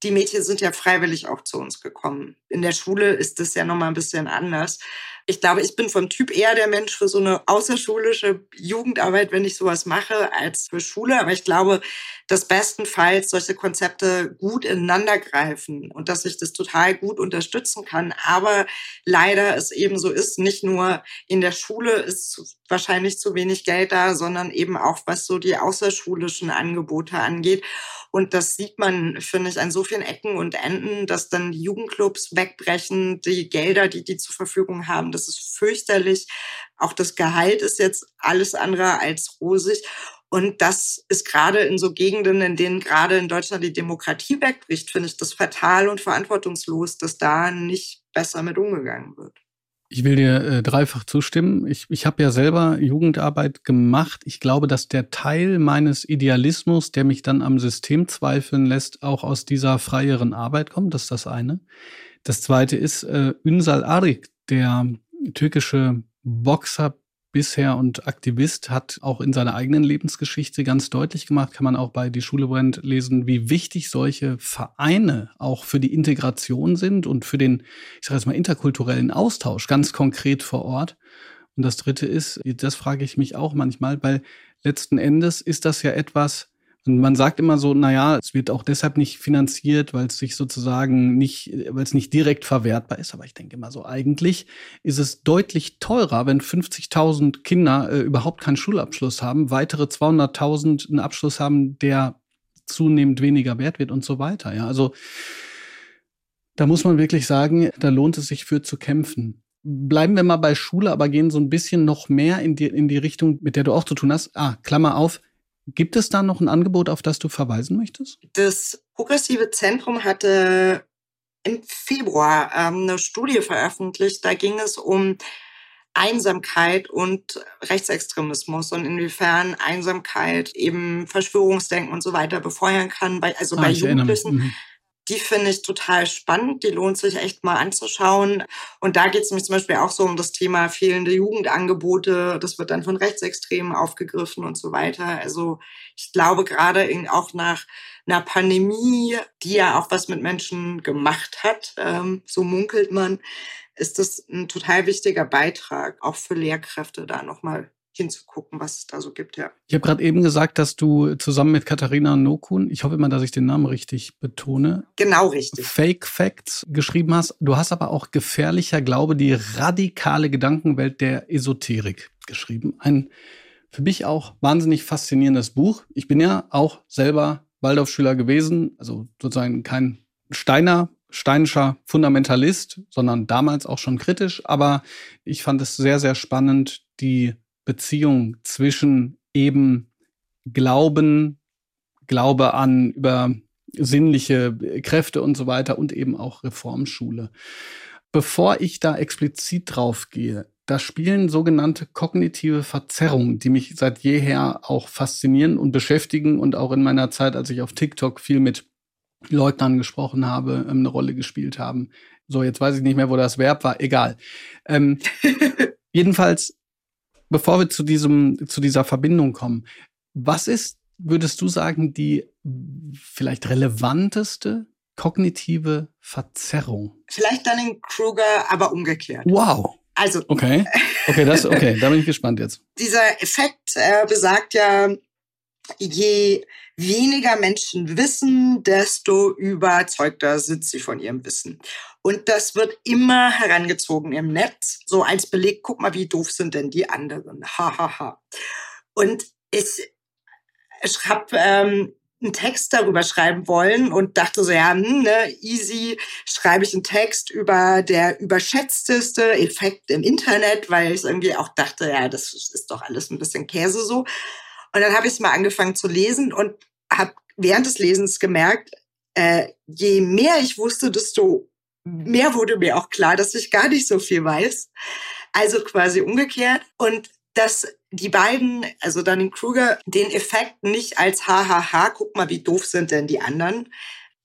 die Mädchen sind ja freiwillig auch zu uns gekommen. In der Schule ist das ja nochmal ein bisschen anders. Ich glaube, ich bin vom Typ eher der Mensch für so eine außerschulische Jugendarbeit, wenn ich sowas mache, als für Schule. Aber ich glaube, dass bestenfalls solche Konzepte gut ineinander greifen und dass ich das total gut unterstützen kann. Aber leider es eben so ist, nicht nur in der Schule ist wahrscheinlich zu wenig Geld da, sondern eben auch was so die außerschulischen Angebote angeht. Und das sieht man, finde ich, an so vielen Ecken und Enden, dass dann die Jugendclubs wegbrechen, die Gelder, die die zur Verfügung haben, das ist fürchterlich. Auch das Gehalt ist jetzt alles andere als rosig. Und das ist gerade in so Gegenden, in denen gerade in Deutschland die Demokratie wegbricht, finde ich das fatal und verantwortungslos, dass da nicht besser mit umgegangen wird. Ich will dir äh, dreifach zustimmen. Ich, ich habe ja selber Jugendarbeit gemacht. Ich glaube, dass der Teil meines Idealismus, der mich dann am System zweifeln lässt, auch aus dieser freieren Arbeit kommt. Das ist das eine. Das zweite ist äh, Ünsal Arik, der türkische Boxer, bisher und Aktivist hat auch in seiner eigenen Lebensgeschichte ganz deutlich gemacht, kann man auch bei Die Schule brennt lesen, wie wichtig solche Vereine auch für die Integration sind und für den, ich sage jetzt mal, interkulturellen Austausch ganz konkret vor Ort. Und das Dritte ist, das frage ich mich auch manchmal, weil letzten Endes ist das ja etwas, und man sagt immer so, na ja, es wird auch deshalb nicht finanziert, weil es sich sozusagen nicht, weil es nicht direkt verwertbar ist. Aber ich denke immer so, eigentlich ist es deutlich teurer, wenn 50.000 Kinder äh, überhaupt keinen Schulabschluss haben, weitere 200.000 einen Abschluss haben, der zunehmend weniger wert wird und so weiter. Ja, also da muss man wirklich sagen, da lohnt es sich für zu kämpfen. Bleiben wir mal bei Schule, aber gehen so ein bisschen noch mehr in die, in die Richtung, mit der du auch zu tun hast. Ah, Klammer auf, Gibt es da noch ein Angebot, auf das du verweisen möchtest? Das Progressive Zentrum hatte im Februar ähm, eine Studie veröffentlicht. Da ging es um Einsamkeit und Rechtsextremismus und inwiefern Einsamkeit eben Verschwörungsdenken und so weiter befeuern kann, bei, also ah, bei Jugendlichen. Die finde ich total spannend. Die lohnt sich echt mal anzuschauen. Und da geht es nämlich zum Beispiel auch so um das Thema fehlende Jugendangebote. Das wird dann von Rechtsextremen aufgegriffen und so weiter. Also ich glaube gerade auch nach einer Pandemie, die ja auch was mit Menschen gemacht hat, ähm, so munkelt man, ist das ein total wichtiger Beitrag, auch für Lehrkräfte da nochmal hinzugucken, was es da so gibt, ja. Ich habe gerade eben gesagt, dass du zusammen mit Katharina Nokun, ich hoffe immer, dass ich den Namen richtig betone. Genau richtig. Fake Facts geschrieben hast. Du hast aber auch gefährlicher Glaube, die radikale Gedankenwelt der Esoterik geschrieben. Ein für mich auch wahnsinnig faszinierendes Buch. Ich bin ja auch selber Waldorfschüler gewesen, also sozusagen kein Steiner, steinischer Fundamentalist, sondern damals auch schon kritisch. Aber ich fand es sehr, sehr spannend, die Beziehung zwischen eben Glauben, Glaube an über sinnliche Kräfte und so weiter und eben auch Reformschule. Bevor ich da explizit drauf gehe, da spielen sogenannte kognitive Verzerrungen, die mich seit jeher auch faszinieren und beschäftigen und auch in meiner Zeit, als ich auf TikTok viel mit Leugnern gesprochen habe, ähm, eine Rolle gespielt haben. So, jetzt weiß ich nicht mehr, wo das Verb war, egal. Ähm, (laughs) jedenfalls, bevor wir zu diesem, zu dieser Verbindung kommen, was ist, würdest du sagen, die vielleicht relevanteste kognitive Verzerrung? Vielleicht dann in Kruger, aber umgekehrt. Wow. Also. Okay. Okay, das, okay, da bin ich gespannt jetzt. (laughs) Dieser Effekt äh, besagt ja, je weniger Menschen wissen, desto überzeugter sind sie von ihrem Wissen. Und das wird immer herangezogen im Netz, so als Beleg, guck mal, wie doof sind denn die anderen. Hahaha. Ha, ha. Und ich, ich habe ähm, einen Text darüber schreiben wollen und dachte so, ja, hm, ne, easy, schreibe ich einen Text über der überschätzteste Effekt im Internet, weil ich irgendwie auch dachte, ja, das ist doch alles ein bisschen Käse so. Und dann habe ich es mal angefangen zu lesen und habe während des Lesens gemerkt, äh, je mehr ich wusste, desto mehr wurde mir auch klar, dass ich gar nicht so viel weiß. Also quasi umgekehrt. Und dass die beiden, also dann in Kruger, den Effekt nicht als hahaha, guck mal, wie doof sind denn die anderen,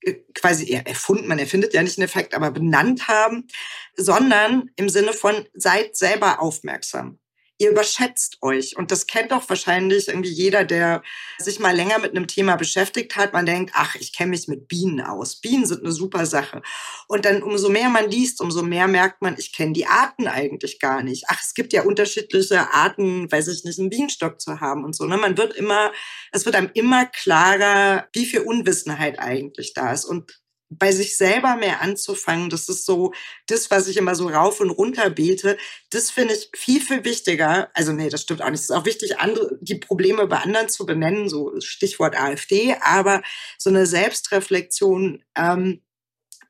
äh, quasi erfunden, man erfindet ja nicht einen Effekt, aber benannt haben, sondern im Sinne von seid selber aufmerksam ihr überschätzt euch. Und das kennt doch wahrscheinlich irgendwie jeder, der sich mal länger mit einem Thema beschäftigt hat. Man denkt, ach, ich kenne mich mit Bienen aus. Bienen sind eine super Sache. Und dann umso mehr man liest, umso mehr merkt man, ich kenne die Arten eigentlich gar nicht. Ach, es gibt ja unterschiedliche Arten, weiß ich nicht, einen Bienenstock zu haben und so. Ne? Man wird immer, es wird einem immer klarer, wie viel Unwissenheit eigentlich da ist. Und bei sich selber mehr anzufangen. Das ist so das, was ich immer so rauf und runter bete. Das finde ich viel, viel wichtiger. Also nee, das stimmt auch nicht. Es ist auch wichtig, andere, die Probleme bei anderen zu benennen, so Stichwort AfD, aber so eine Selbstreflexion, ähm,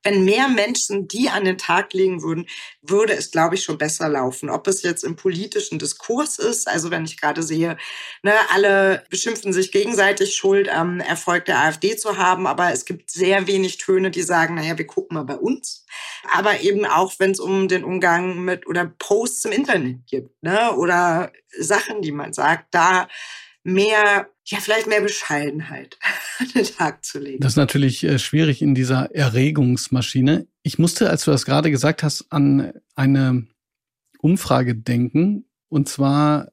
wenn mehr Menschen die an den Tag legen würden, würde es, glaube ich, schon besser laufen. Ob es jetzt im politischen Diskurs ist, also wenn ich gerade sehe, ne, alle beschimpfen sich gegenseitig Schuld am Erfolg der AfD zu haben, aber es gibt sehr wenig Töne, die sagen, naja, wir gucken mal bei uns. Aber eben auch, wenn es um den Umgang mit oder Posts im Internet gibt, ne, oder Sachen, die man sagt, da mehr, ja, vielleicht mehr Bescheidenheit (laughs) an den Tag zu legen. Das ist natürlich äh, schwierig in dieser Erregungsmaschine. Ich musste, als du das gerade gesagt hast, an eine Umfrage denken, und zwar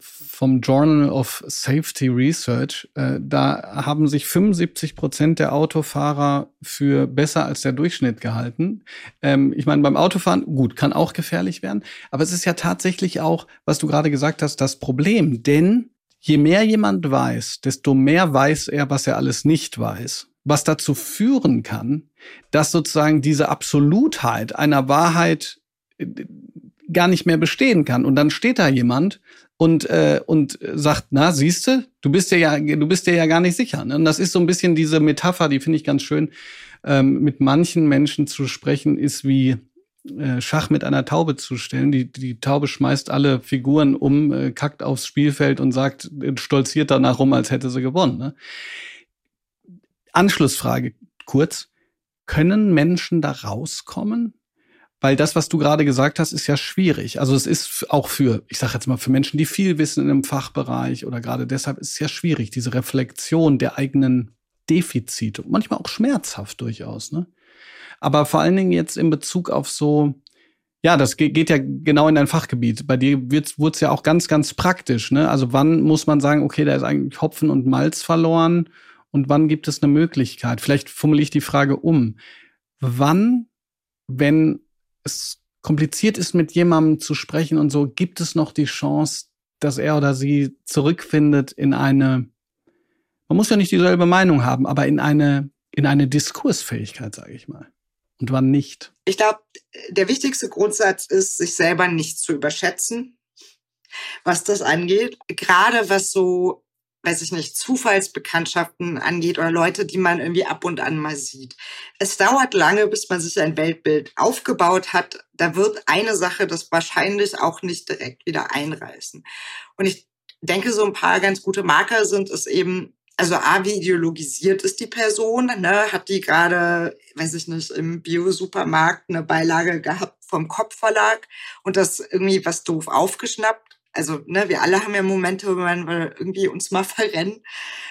vom Journal of Safety Research. Äh, da haben sich 75 Prozent der Autofahrer für besser als der Durchschnitt gehalten. Ähm, ich meine, beim Autofahren, gut, kann auch gefährlich werden. Aber es ist ja tatsächlich auch, was du gerade gesagt hast, das Problem. Denn je mehr jemand weiß, desto mehr weiß er, was er alles nicht weiß. Was dazu führen kann, dass sozusagen diese Absolutheit einer Wahrheit äh, gar nicht mehr bestehen kann. Und dann steht da jemand und äh, und sagt, na, siehste, du bist dir ja, du bist dir ja gar nicht sicher. Ne? Und das ist so ein bisschen diese Metapher, die finde ich ganz schön. Ähm, mit manchen Menschen zu sprechen ist wie Schach mit einer Taube zu stellen. Die, die Taube schmeißt alle Figuren um, äh, kackt aufs Spielfeld und sagt, äh, stolziert danach rum, als hätte sie gewonnen. Ne? Anschlussfrage kurz. Können Menschen da rauskommen? Weil das, was du gerade gesagt hast, ist ja schwierig. Also es ist auch für, ich sage jetzt mal, für Menschen, die viel wissen in einem Fachbereich oder gerade deshalb ist es ja schwierig, diese Reflexion der eigenen Defizite, manchmal auch schmerzhaft durchaus. Ne? Aber vor allen Dingen jetzt in Bezug auf so, ja, das geht ja genau in dein Fachgebiet. Bei dir wurde es ja auch ganz, ganz praktisch. Ne? Also wann muss man sagen, okay, da ist eigentlich Hopfen und Malz verloren und wann gibt es eine Möglichkeit? Vielleicht formuliere ich die Frage um. Wann, wenn es kompliziert ist, mit jemandem zu sprechen und so, gibt es noch die Chance, dass er oder sie zurückfindet in eine, man muss ja nicht dieselbe Meinung haben, aber in eine, in eine Diskursfähigkeit, sage ich mal. Und wann nicht? Ich glaube, der wichtigste Grundsatz ist, sich selber nicht zu überschätzen, was das angeht. Gerade was so weiß ich nicht, Zufallsbekanntschaften angeht oder Leute, die man irgendwie ab und an mal sieht. Es dauert lange, bis man sich ein Weltbild aufgebaut hat. Da wird eine Sache das wahrscheinlich auch nicht direkt wieder einreißen. Und ich denke, so ein paar ganz gute Marker sind es eben, also A, wie ideologisiert ist die Person? Ne? Hat die gerade, weiß ich nicht, im Bio-Supermarkt eine Beilage gehabt vom Kopfverlag und das irgendwie was doof aufgeschnappt? Also, ne, wir alle haben ja Momente, wo wir irgendwie uns mal (laughs) verrennen.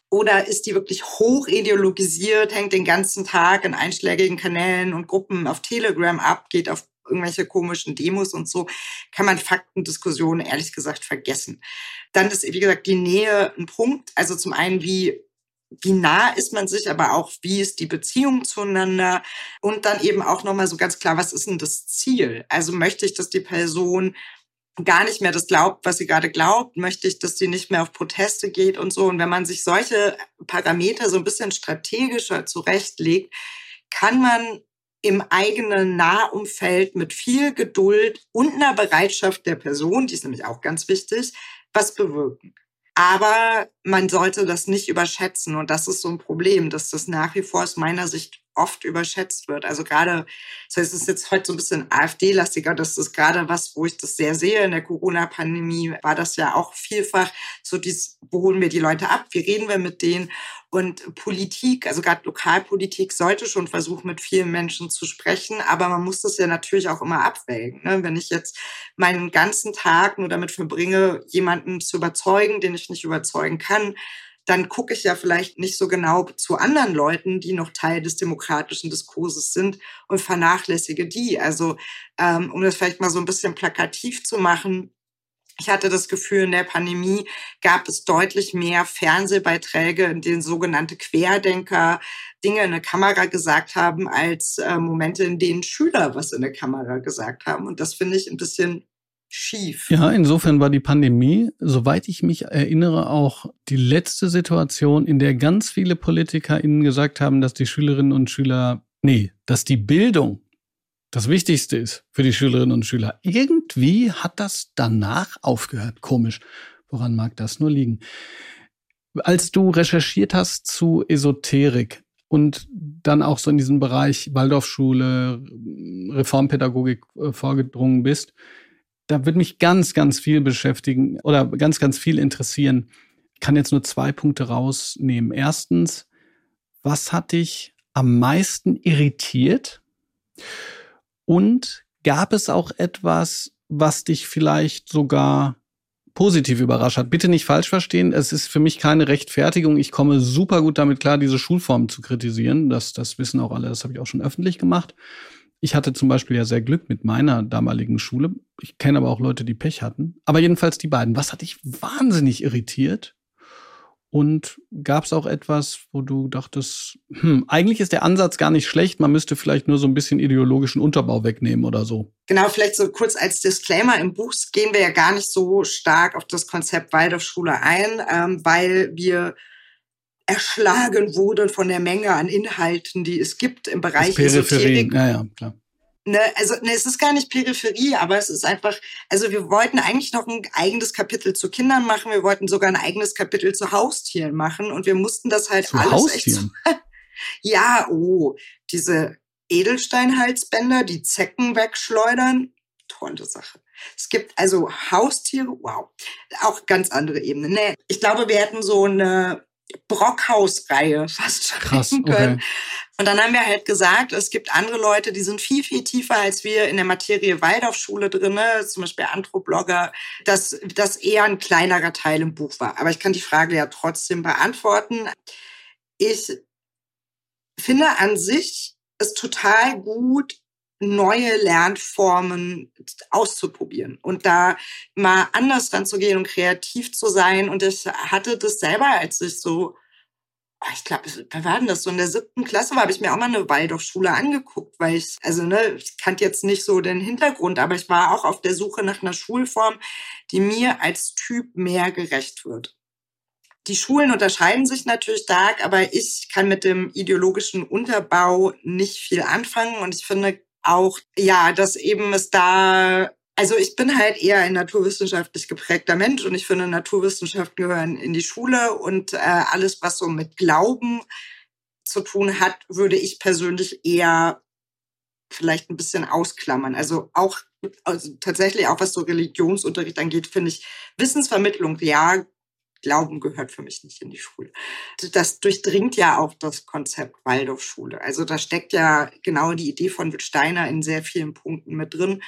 Oder ist die wirklich hoch ideologisiert, hängt den ganzen Tag in einschlägigen Kanälen und Gruppen auf Telegram ab, geht auf irgendwelche komischen Demos und so, kann man Faktendiskussionen ehrlich gesagt vergessen. Dann ist, wie gesagt, die Nähe ein Punkt. Also zum einen, wie wie nah ist man sich, aber auch wie ist die Beziehung zueinander und dann eben auch nochmal so ganz klar, was ist denn das Ziel? Also möchte ich, dass die Person gar nicht mehr das glaubt, was sie gerade glaubt, möchte ich, dass sie nicht mehr auf Proteste geht und so. Und wenn man sich solche Parameter so ein bisschen strategischer zurechtlegt, kann man im eigenen Nahumfeld mit viel Geduld und einer Bereitschaft der Person, die ist nämlich auch ganz wichtig, was bewirken. Aber man sollte das nicht überschätzen. Und das ist so ein Problem, dass das nach wie vor aus meiner Sicht oft überschätzt wird. Also gerade, das heißt, es ist jetzt heute so ein bisschen AfD-lastiger. Das ist gerade was, wo ich das sehr sehe. In der Corona-Pandemie war das ja auch vielfach so dies, wo holen wir die Leute ab? Wie reden wir mit denen? Und Politik, also gerade Lokalpolitik, sollte schon versuchen, mit vielen Menschen zu sprechen. Aber man muss das ja natürlich auch immer abwägen. Ne? Wenn ich jetzt meinen ganzen Tag nur damit verbringe, jemanden zu überzeugen, den ich nicht überzeugen kann, dann gucke ich ja vielleicht nicht so genau zu anderen Leuten, die noch Teil des demokratischen Diskurses sind und vernachlässige die. Also ähm, um das vielleicht mal so ein bisschen plakativ zu machen, ich hatte das Gefühl, in der Pandemie gab es deutlich mehr Fernsehbeiträge, in denen sogenannte Querdenker Dinge in der Kamera gesagt haben, als äh, Momente, in denen Schüler was in der Kamera gesagt haben. Und das finde ich ein bisschen schief. Ja, insofern war die Pandemie, soweit ich mich erinnere, auch die letzte Situation, in der ganz viele PolitikerInnen gesagt haben, dass die Schülerinnen und Schüler, nee, dass die Bildung das Wichtigste ist für die Schülerinnen und Schüler. Irgendwie hat das danach aufgehört. Komisch. Woran mag das nur liegen? Als du recherchiert hast zu Esoterik und dann auch so in diesem Bereich Waldorfschule, Reformpädagogik äh, vorgedrungen bist, da wird mich ganz, ganz viel beschäftigen oder ganz, ganz viel interessieren. Ich kann jetzt nur zwei Punkte rausnehmen. Erstens, was hat dich am meisten irritiert? Und gab es auch etwas, was dich vielleicht sogar positiv überrascht hat? Bitte nicht falsch verstehen. Es ist für mich keine Rechtfertigung. Ich komme super gut damit klar, diese Schulform zu kritisieren. Das, das wissen auch alle. Das habe ich auch schon öffentlich gemacht. Ich hatte zum Beispiel ja sehr Glück mit meiner damaligen Schule. Ich kenne aber auch Leute, die Pech hatten. Aber jedenfalls die beiden. Was hat dich wahnsinnig irritiert? Und gab es auch etwas, wo du dachtest, hm, eigentlich ist der Ansatz gar nicht schlecht, man müsste vielleicht nur so ein bisschen ideologischen Unterbau wegnehmen oder so. Genau, vielleicht so kurz als Disclaimer, im Buch gehen wir ja gar nicht so stark auf das Konzept Waldorfschule ein, ähm, weil wir erschlagen wurden von der Menge an Inhalten, die es gibt im Bereich Esoterik. Ja, ja, klar. Ne, also ne, es ist gar nicht Peripherie, aber es ist einfach, also wir wollten eigentlich noch ein eigenes Kapitel zu Kindern machen, wir wollten sogar ein eigenes Kapitel zu Haustieren machen und wir mussten das halt zu alles Haustieren? echt. (laughs) ja, oh, diese Edelsteinhalsbänder, die Zecken wegschleudern, tolle Sache. Es gibt also Haustiere, wow, auch ganz andere Ebenen. Nee, ich glaube, wir hätten so eine Brockhaus-Reihe fast sprechen können. Okay. Und dann haben wir halt gesagt, es gibt andere Leute, die sind viel, viel tiefer als wir in der Materie Waldorfschule drin, zum Beispiel Anthroblogger, dass das eher ein kleinerer Teil im Buch war. Aber ich kann die Frage ja trotzdem beantworten. Ich finde an sich es total gut, neue Lernformen auszuprobieren und da mal anders ranzugehen und kreativ zu sein. Und ich hatte das selber, als ich so oh, ich glaube, wer war denn das? So in der siebten Klasse war, habe ich mir auch mal eine Waldorfschule angeguckt, weil ich, also ne, ich kannte jetzt nicht so den Hintergrund, aber ich war auch auf der Suche nach einer Schulform, die mir als Typ mehr gerecht wird. Die Schulen unterscheiden sich natürlich stark, aber ich kann mit dem ideologischen Unterbau nicht viel anfangen und ich finde auch, ja, dass eben es da also ich bin halt eher ein naturwissenschaftlich geprägter Mensch und ich finde, Naturwissenschaften gehören in die Schule und äh, alles, was so mit Glauben zu tun hat, würde ich persönlich eher vielleicht ein bisschen ausklammern. Also auch also tatsächlich auch was so Religionsunterricht angeht, finde ich Wissensvermittlung, ja, Glauben gehört für mich nicht in die Schule. Das durchdringt ja auch das Konzept Waldorfschule. Also da steckt ja genau die Idee von Steiner in sehr vielen Punkten mit drin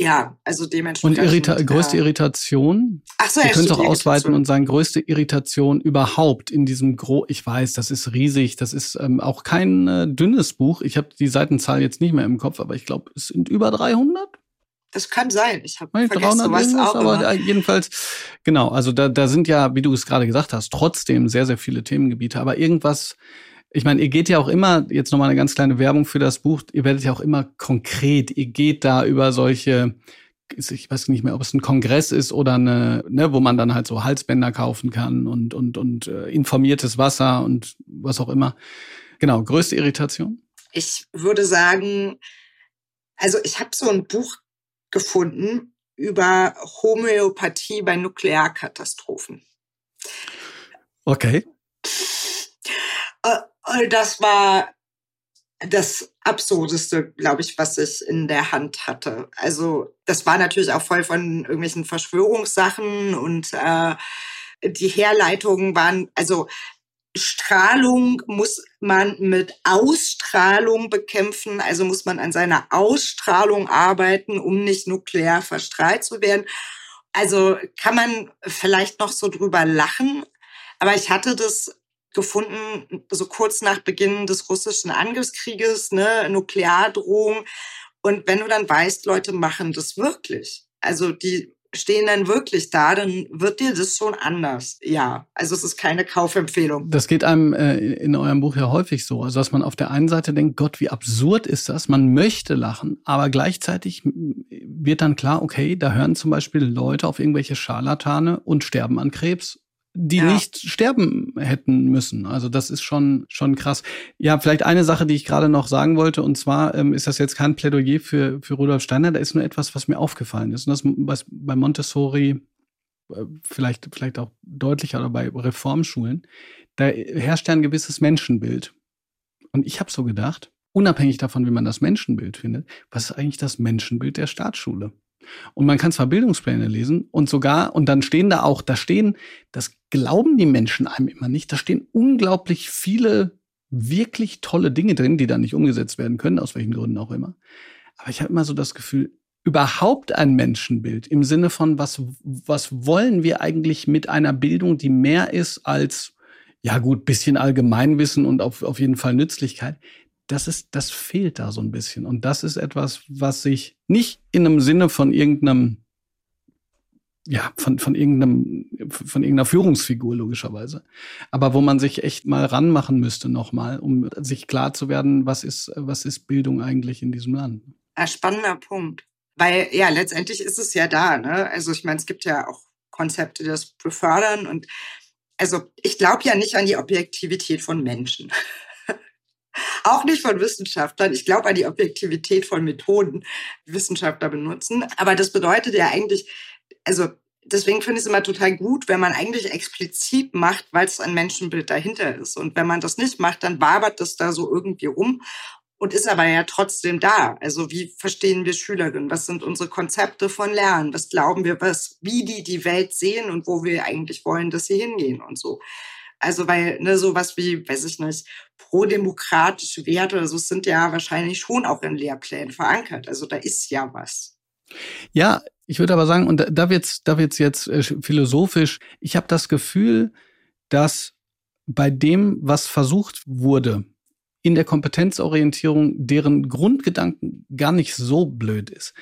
ja, also dementsprechend. Und Irrita äh, größte Irritation? Ach so, Ihr könnt auch ausweiten und sagen, größte Irritation überhaupt in diesem Gro. Ich weiß, das ist riesig. Das ist ähm, auch kein äh, dünnes Buch. Ich habe die Seitenzahl jetzt nicht mehr im Kopf, aber ich glaube, es sind über 300. Das kann sein. Ich habe vergessen, 300 was auch aber immer. jedenfalls genau. Also da da sind ja, wie du es gerade gesagt hast, trotzdem sehr sehr viele Themengebiete. Aber irgendwas ich meine, ihr geht ja auch immer, jetzt nochmal eine ganz kleine Werbung für das Buch, ihr werdet ja auch immer konkret, ihr geht da über solche, ich weiß nicht mehr, ob es ein Kongress ist oder eine, ne, wo man dann halt so Halsbänder kaufen kann und, und, und äh, informiertes Wasser und was auch immer. Genau, größte Irritation? Ich würde sagen, also ich habe so ein Buch gefunden über Homöopathie bei Nuklearkatastrophen. Okay. Äh, das war das Absurdeste, glaube ich, was ich in der Hand hatte. Also das war natürlich auch voll von irgendwelchen Verschwörungssachen und äh, die Herleitungen waren, also Strahlung muss man mit Ausstrahlung bekämpfen, also muss man an seiner Ausstrahlung arbeiten, um nicht nuklear verstrahlt zu werden. Also kann man vielleicht noch so drüber lachen, aber ich hatte das gefunden, so kurz nach Beginn des russischen Angriffskrieges, ne, Nukleardrohung. Und wenn du dann weißt, Leute machen das wirklich, also die stehen dann wirklich da, dann wird dir das schon anders. Ja, also es ist keine Kaufempfehlung. Das geht einem äh, in eurem Buch ja häufig so. Also dass man auf der einen Seite denkt, Gott, wie absurd ist das? Man möchte lachen, aber gleichzeitig wird dann klar, okay, da hören zum Beispiel Leute auf irgendwelche Scharlatane und sterben an Krebs die ja. nicht sterben hätten müssen. Also das ist schon schon krass. Ja, vielleicht eine Sache, die ich gerade noch sagen wollte, und zwar ähm, ist das jetzt kein Plädoyer für für Rudolf Steiner. Da ist nur etwas, was mir aufgefallen ist. Und das was bei Montessori äh, vielleicht vielleicht auch deutlicher oder bei Reformschulen. Da herrscht ja ein gewisses Menschenbild. Und ich habe so gedacht, unabhängig davon, wie man das Menschenbild findet, was ist eigentlich das Menschenbild der Staatsschule? Und man kann zwar Bildungspläne lesen und sogar, und dann stehen da auch, da stehen, das glauben die Menschen einem immer nicht, da stehen unglaublich viele wirklich tolle Dinge drin, die dann nicht umgesetzt werden können, aus welchen Gründen auch immer. Aber ich habe immer so das Gefühl, überhaupt ein Menschenbild im Sinne von, was, was wollen wir eigentlich mit einer Bildung, die mehr ist als, ja gut, bisschen Allgemeinwissen und auf, auf jeden Fall Nützlichkeit das ist, das fehlt da so ein bisschen. Und das ist etwas, was sich nicht in einem Sinne von irgendeinem, ja, von, von irgendeinem, von irgendeiner Führungsfigur logischerweise. Aber wo man sich echt mal ranmachen müsste nochmal, um sich klar zu werden, was ist, was ist Bildung eigentlich in diesem Land. Ein spannender Punkt. Weil, ja, letztendlich ist es ja da, ne? Also ich meine, es gibt ja auch Konzepte, das befördern und also ich glaube ja nicht an die Objektivität von Menschen. Auch nicht von Wissenschaftlern. Ich glaube an die Objektivität von Methoden, die Wissenschaftler benutzen. Aber das bedeutet ja eigentlich, also deswegen finde ich es immer total gut, wenn man eigentlich explizit macht, weil es ein Menschenbild dahinter ist. Und wenn man das nicht macht, dann wabert das da so irgendwie rum und ist aber ja trotzdem da. Also wie verstehen wir Schülerinnen? Was sind unsere Konzepte von Lernen? Was glauben wir, was, wie die die Welt sehen und wo wir eigentlich wollen, dass sie hingehen und so. Also weil ne, sowas wie, weiß ich nicht, prodemokratische Werte oder so sind ja wahrscheinlich schon auch in Lehrplänen verankert. Also da ist ja was. Ja, ich würde aber sagen, und da, da wird's, da wird's jetzt äh, philosophisch. Ich habe das Gefühl, dass bei dem, was versucht wurde, in der Kompetenzorientierung, deren Grundgedanken gar nicht so blöd ist.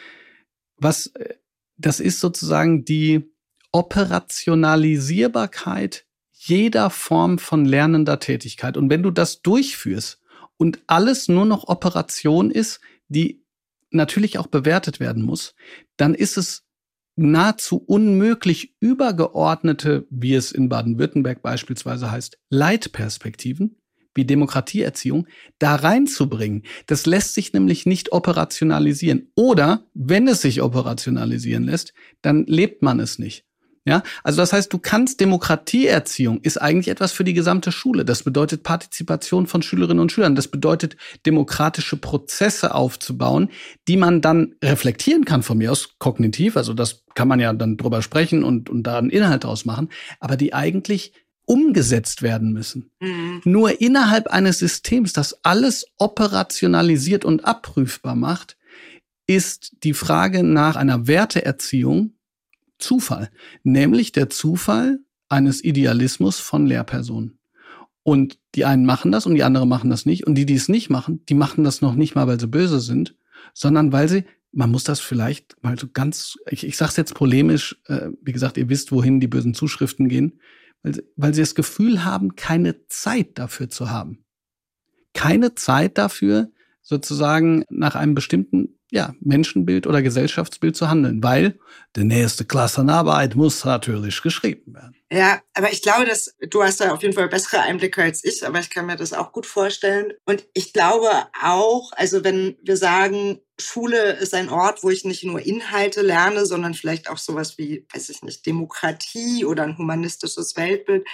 Was, äh, das ist sozusagen die Operationalisierbarkeit jeder Form von lernender Tätigkeit. Und wenn du das durchführst und alles nur noch Operation ist, die natürlich auch bewertet werden muss, dann ist es nahezu unmöglich, übergeordnete, wie es in Baden-Württemberg beispielsweise heißt, Leitperspektiven wie Demokratieerziehung da reinzubringen. Das lässt sich nämlich nicht operationalisieren. Oder wenn es sich operationalisieren lässt, dann lebt man es nicht. Ja, also das heißt, du kannst Demokratieerziehung ist eigentlich etwas für die gesamte Schule. Das bedeutet Partizipation von Schülerinnen und Schülern. Das bedeutet demokratische Prozesse aufzubauen, die man dann reflektieren kann von mir aus kognitiv. Also das kann man ja dann drüber sprechen und, und da einen Inhalt draus machen. Aber die eigentlich umgesetzt werden müssen. Mhm. Nur innerhalb eines Systems, das alles operationalisiert und abprüfbar macht, ist die Frage nach einer Werteerziehung Zufall, nämlich der Zufall eines Idealismus von Lehrpersonen. Und die einen machen das und die anderen machen das nicht. Und die, die es nicht machen, die machen das noch nicht mal, weil sie böse sind, sondern weil sie, man muss das vielleicht mal so ganz, ich, ich sage es jetzt polemisch, äh, wie gesagt, ihr wisst, wohin die bösen Zuschriften gehen, weil sie, weil sie das Gefühl haben, keine Zeit dafür zu haben. Keine Zeit dafür, sozusagen nach einem bestimmten ja, Menschenbild oder Gesellschaftsbild zu handeln, weil die nächste Klassenarbeit muss natürlich geschrieben werden. Ja, aber ich glaube, dass du hast da auf jeden Fall bessere Einblicke als ich, aber ich kann mir das auch gut vorstellen. Und ich glaube auch, also wenn wir sagen, Schule ist ein Ort, wo ich nicht nur Inhalte lerne, sondern vielleicht auch sowas wie, weiß ich nicht, Demokratie oder ein humanistisches Weltbild,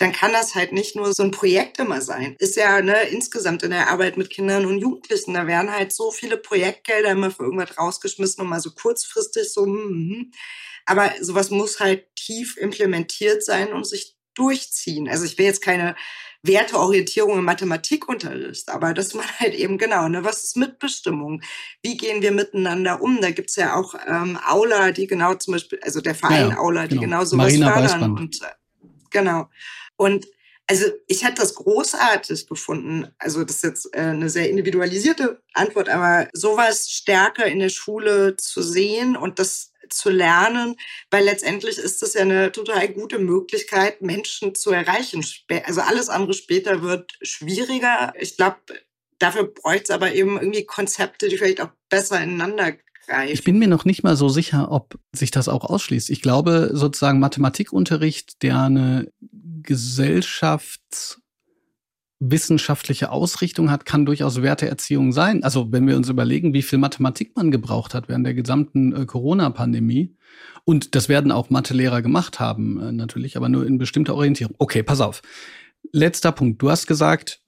dann kann das halt nicht nur so ein Projekt immer sein. Ist ja ne, insgesamt in der Arbeit mit Kindern und Jugendlichen, da werden halt so viele Projektgelder immer für irgendwas rausgeschmissen und mal so kurzfristig so. Mm, aber sowas muss halt tief implementiert sein und sich durchziehen. Also ich will jetzt keine Werteorientierung im Mathematikunterricht, aber dass man (laughs) halt eben genau, ne, was ist Mitbestimmung? Wie gehen wir miteinander um? Da gibt's ja auch ähm, Aula, die genau zum Beispiel, also der Verein ja, Aula, die genau, genau sowas Marina fördern. Weißband. Und, äh, genau. Und also ich hätte das großartig gefunden. Also das ist jetzt äh, eine sehr individualisierte Antwort, aber sowas stärker in der Schule zu sehen und das zu lernen, weil letztendlich ist das ja eine total gute Möglichkeit, Menschen zu erreichen. Also alles andere später wird schwieriger. Ich glaube, dafür bräuchte es aber eben irgendwie Konzepte, die vielleicht auch besser ineinander greifen. Ich bin mir noch nicht mal so sicher, ob sich das auch ausschließt. Ich glaube, sozusagen Mathematikunterricht, der eine gesellschaftswissenschaftliche Ausrichtung hat, kann durchaus Werteerziehung sein. Also wenn wir uns überlegen, wie viel Mathematik man gebraucht hat während der gesamten äh, Corona-Pandemie, und das werden auch Mathelehrer gemacht haben, äh, natürlich, aber nur in bestimmter Orientierung. Okay, pass auf. Letzter Punkt. Du hast gesagt,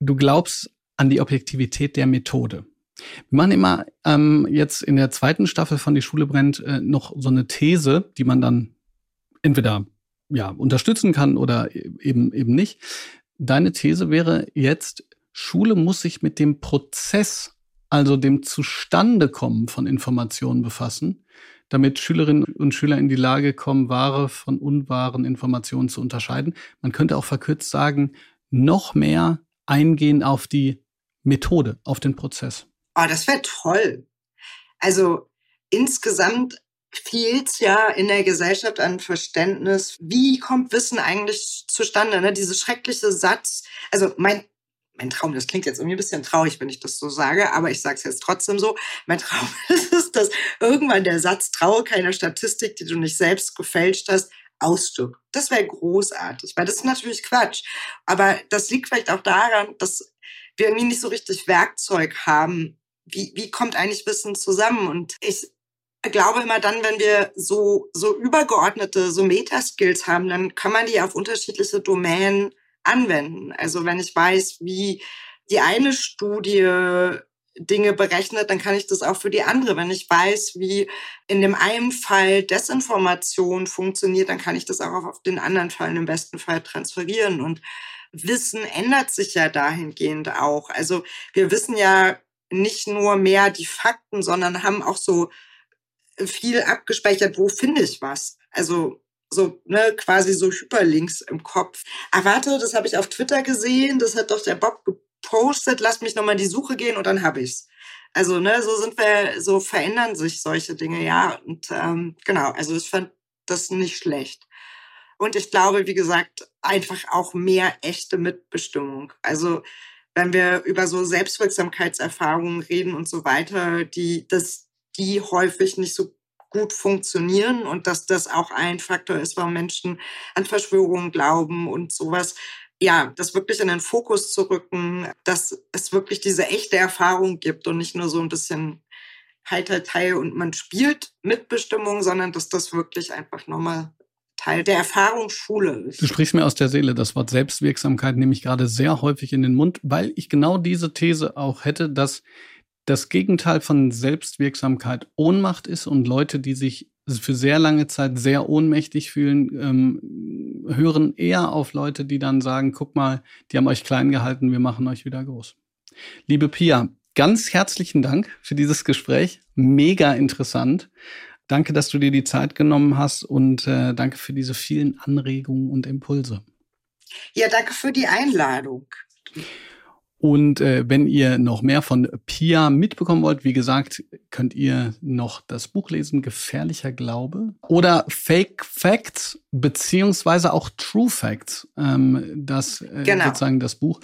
du glaubst an die Objektivität der Methode. Wir machen immer ähm, jetzt in der zweiten Staffel von Die Schule brennt äh, noch so eine These, die man dann entweder ja, unterstützen kann oder e-, eben, eben nicht. Deine These wäre jetzt, Schule muss sich mit dem Prozess, also dem Zustandekommen von Informationen befassen, damit Schülerinnen und Schüler in die Lage kommen, wahre von unwahren Informationen zu unterscheiden. Man könnte auch verkürzt sagen, noch mehr eingehen auf die Methode, auf den Prozess. Oh, das wäre toll. Also insgesamt fehlt ja in der Gesellschaft an Verständnis, wie kommt Wissen eigentlich zustande? Ne? Diese schreckliche Satz, also mein mein Traum, das klingt jetzt irgendwie ein bisschen traurig, wenn ich das so sage, aber ich sage es jetzt trotzdem so. Mein Traum (laughs) ist dass irgendwann der Satz, traue keiner Statistik, die du nicht selbst gefälscht hast, ausstirbt. Das wäre großartig, weil das ist natürlich Quatsch. Aber das liegt vielleicht auch daran, dass wir irgendwie nicht so richtig Werkzeug haben. Wie, wie kommt eigentlich Wissen zusammen? Und ich glaube immer dann, wenn wir so, so übergeordnete, so Metaskills haben, dann kann man die auf unterschiedliche Domänen anwenden. Also wenn ich weiß, wie die eine Studie Dinge berechnet, dann kann ich das auch für die andere. Wenn ich weiß, wie in dem einen Fall Desinformation funktioniert, dann kann ich das auch auf den anderen Fall im besten Fall transferieren. Und Wissen ändert sich ja dahingehend auch. Also wir wissen ja nicht nur mehr die Fakten, sondern haben auch so viel abgespeichert, wo finde ich was. Also so ne, quasi so Hyperlinks im Kopf. Ah, warte, das habe ich auf Twitter gesehen, das hat doch der Bob gepostet, lass mich nochmal die Suche gehen und dann habe ich's. Also, ne, so sind wir, so verändern sich solche Dinge, ja. Und ähm, genau, also ich fand das nicht schlecht. Und ich glaube, wie gesagt, einfach auch mehr echte Mitbestimmung. Also wenn wir über so Selbstwirksamkeitserfahrungen reden und so weiter, die, dass die häufig nicht so gut funktionieren und dass das auch ein Faktor ist, warum Menschen an Verschwörungen glauben und sowas. Ja, das wirklich in den Fokus zu rücken, dass es wirklich diese echte Erfahrung gibt und nicht nur so ein bisschen heiter Teil und man spielt Mitbestimmung, sondern dass das wirklich einfach nochmal Teil der Erfahrungsschule ist. Du sprichst mir aus der Seele. Das Wort Selbstwirksamkeit nehme ich gerade sehr häufig in den Mund, weil ich genau diese These auch hätte, dass das Gegenteil von Selbstwirksamkeit Ohnmacht ist und Leute, die sich für sehr lange Zeit sehr ohnmächtig fühlen, ähm, hören eher auf Leute, die dann sagen, guck mal, die haben euch klein gehalten, wir machen euch wieder groß. Liebe Pia, ganz herzlichen Dank für dieses Gespräch. Mega interessant. Danke, dass du dir die Zeit genommen hast und äh, danke für diese vielen Anregungen und Impulse. Ja, danke für die Einladung. Und äh, wenn ihr noch mehr von Pia mitbekommen wollt, wie gesagt, könnt ihr noch das Buch lesen, Gefährlicher Glaube oder Fake Facts beziehungsweise auch True Facts. Ähm, das äh, genau. sozusagen das Buch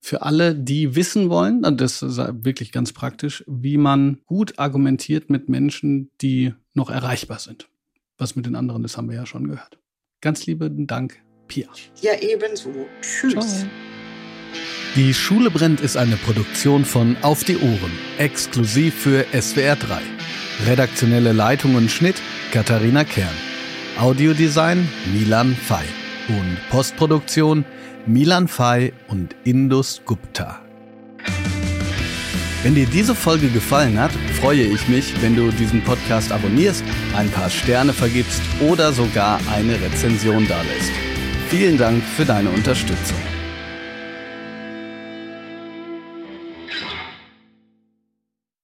für alle, die wissen wollen, das ist wirklich ganz praktisch, wie man gut argumentiert mit Menschen, die noch erreichbar sind. Was mit den anderen ist, haben wir ja schon gehört. Ganz lieben Dank, Pia. Ja, ebenso. Tschüss. Ciao. Die Schule brennt ist eine Produktion von Auf die Ohren, exklusiv für SWR 3. Redaktionelle Leitung und Schnitt Katharina Kern. Audiodesign Milan Fei. Und Postproduktion Milan Fay und Indus Gupta. Wenn dir diese Folge gefallen hat, freue ich mich, wenn du diesen Podcast abonnierst, ein paar Sterne vergibst oder sogar eine Rezension dalässt. Vielen Dank für deine Unterstützung.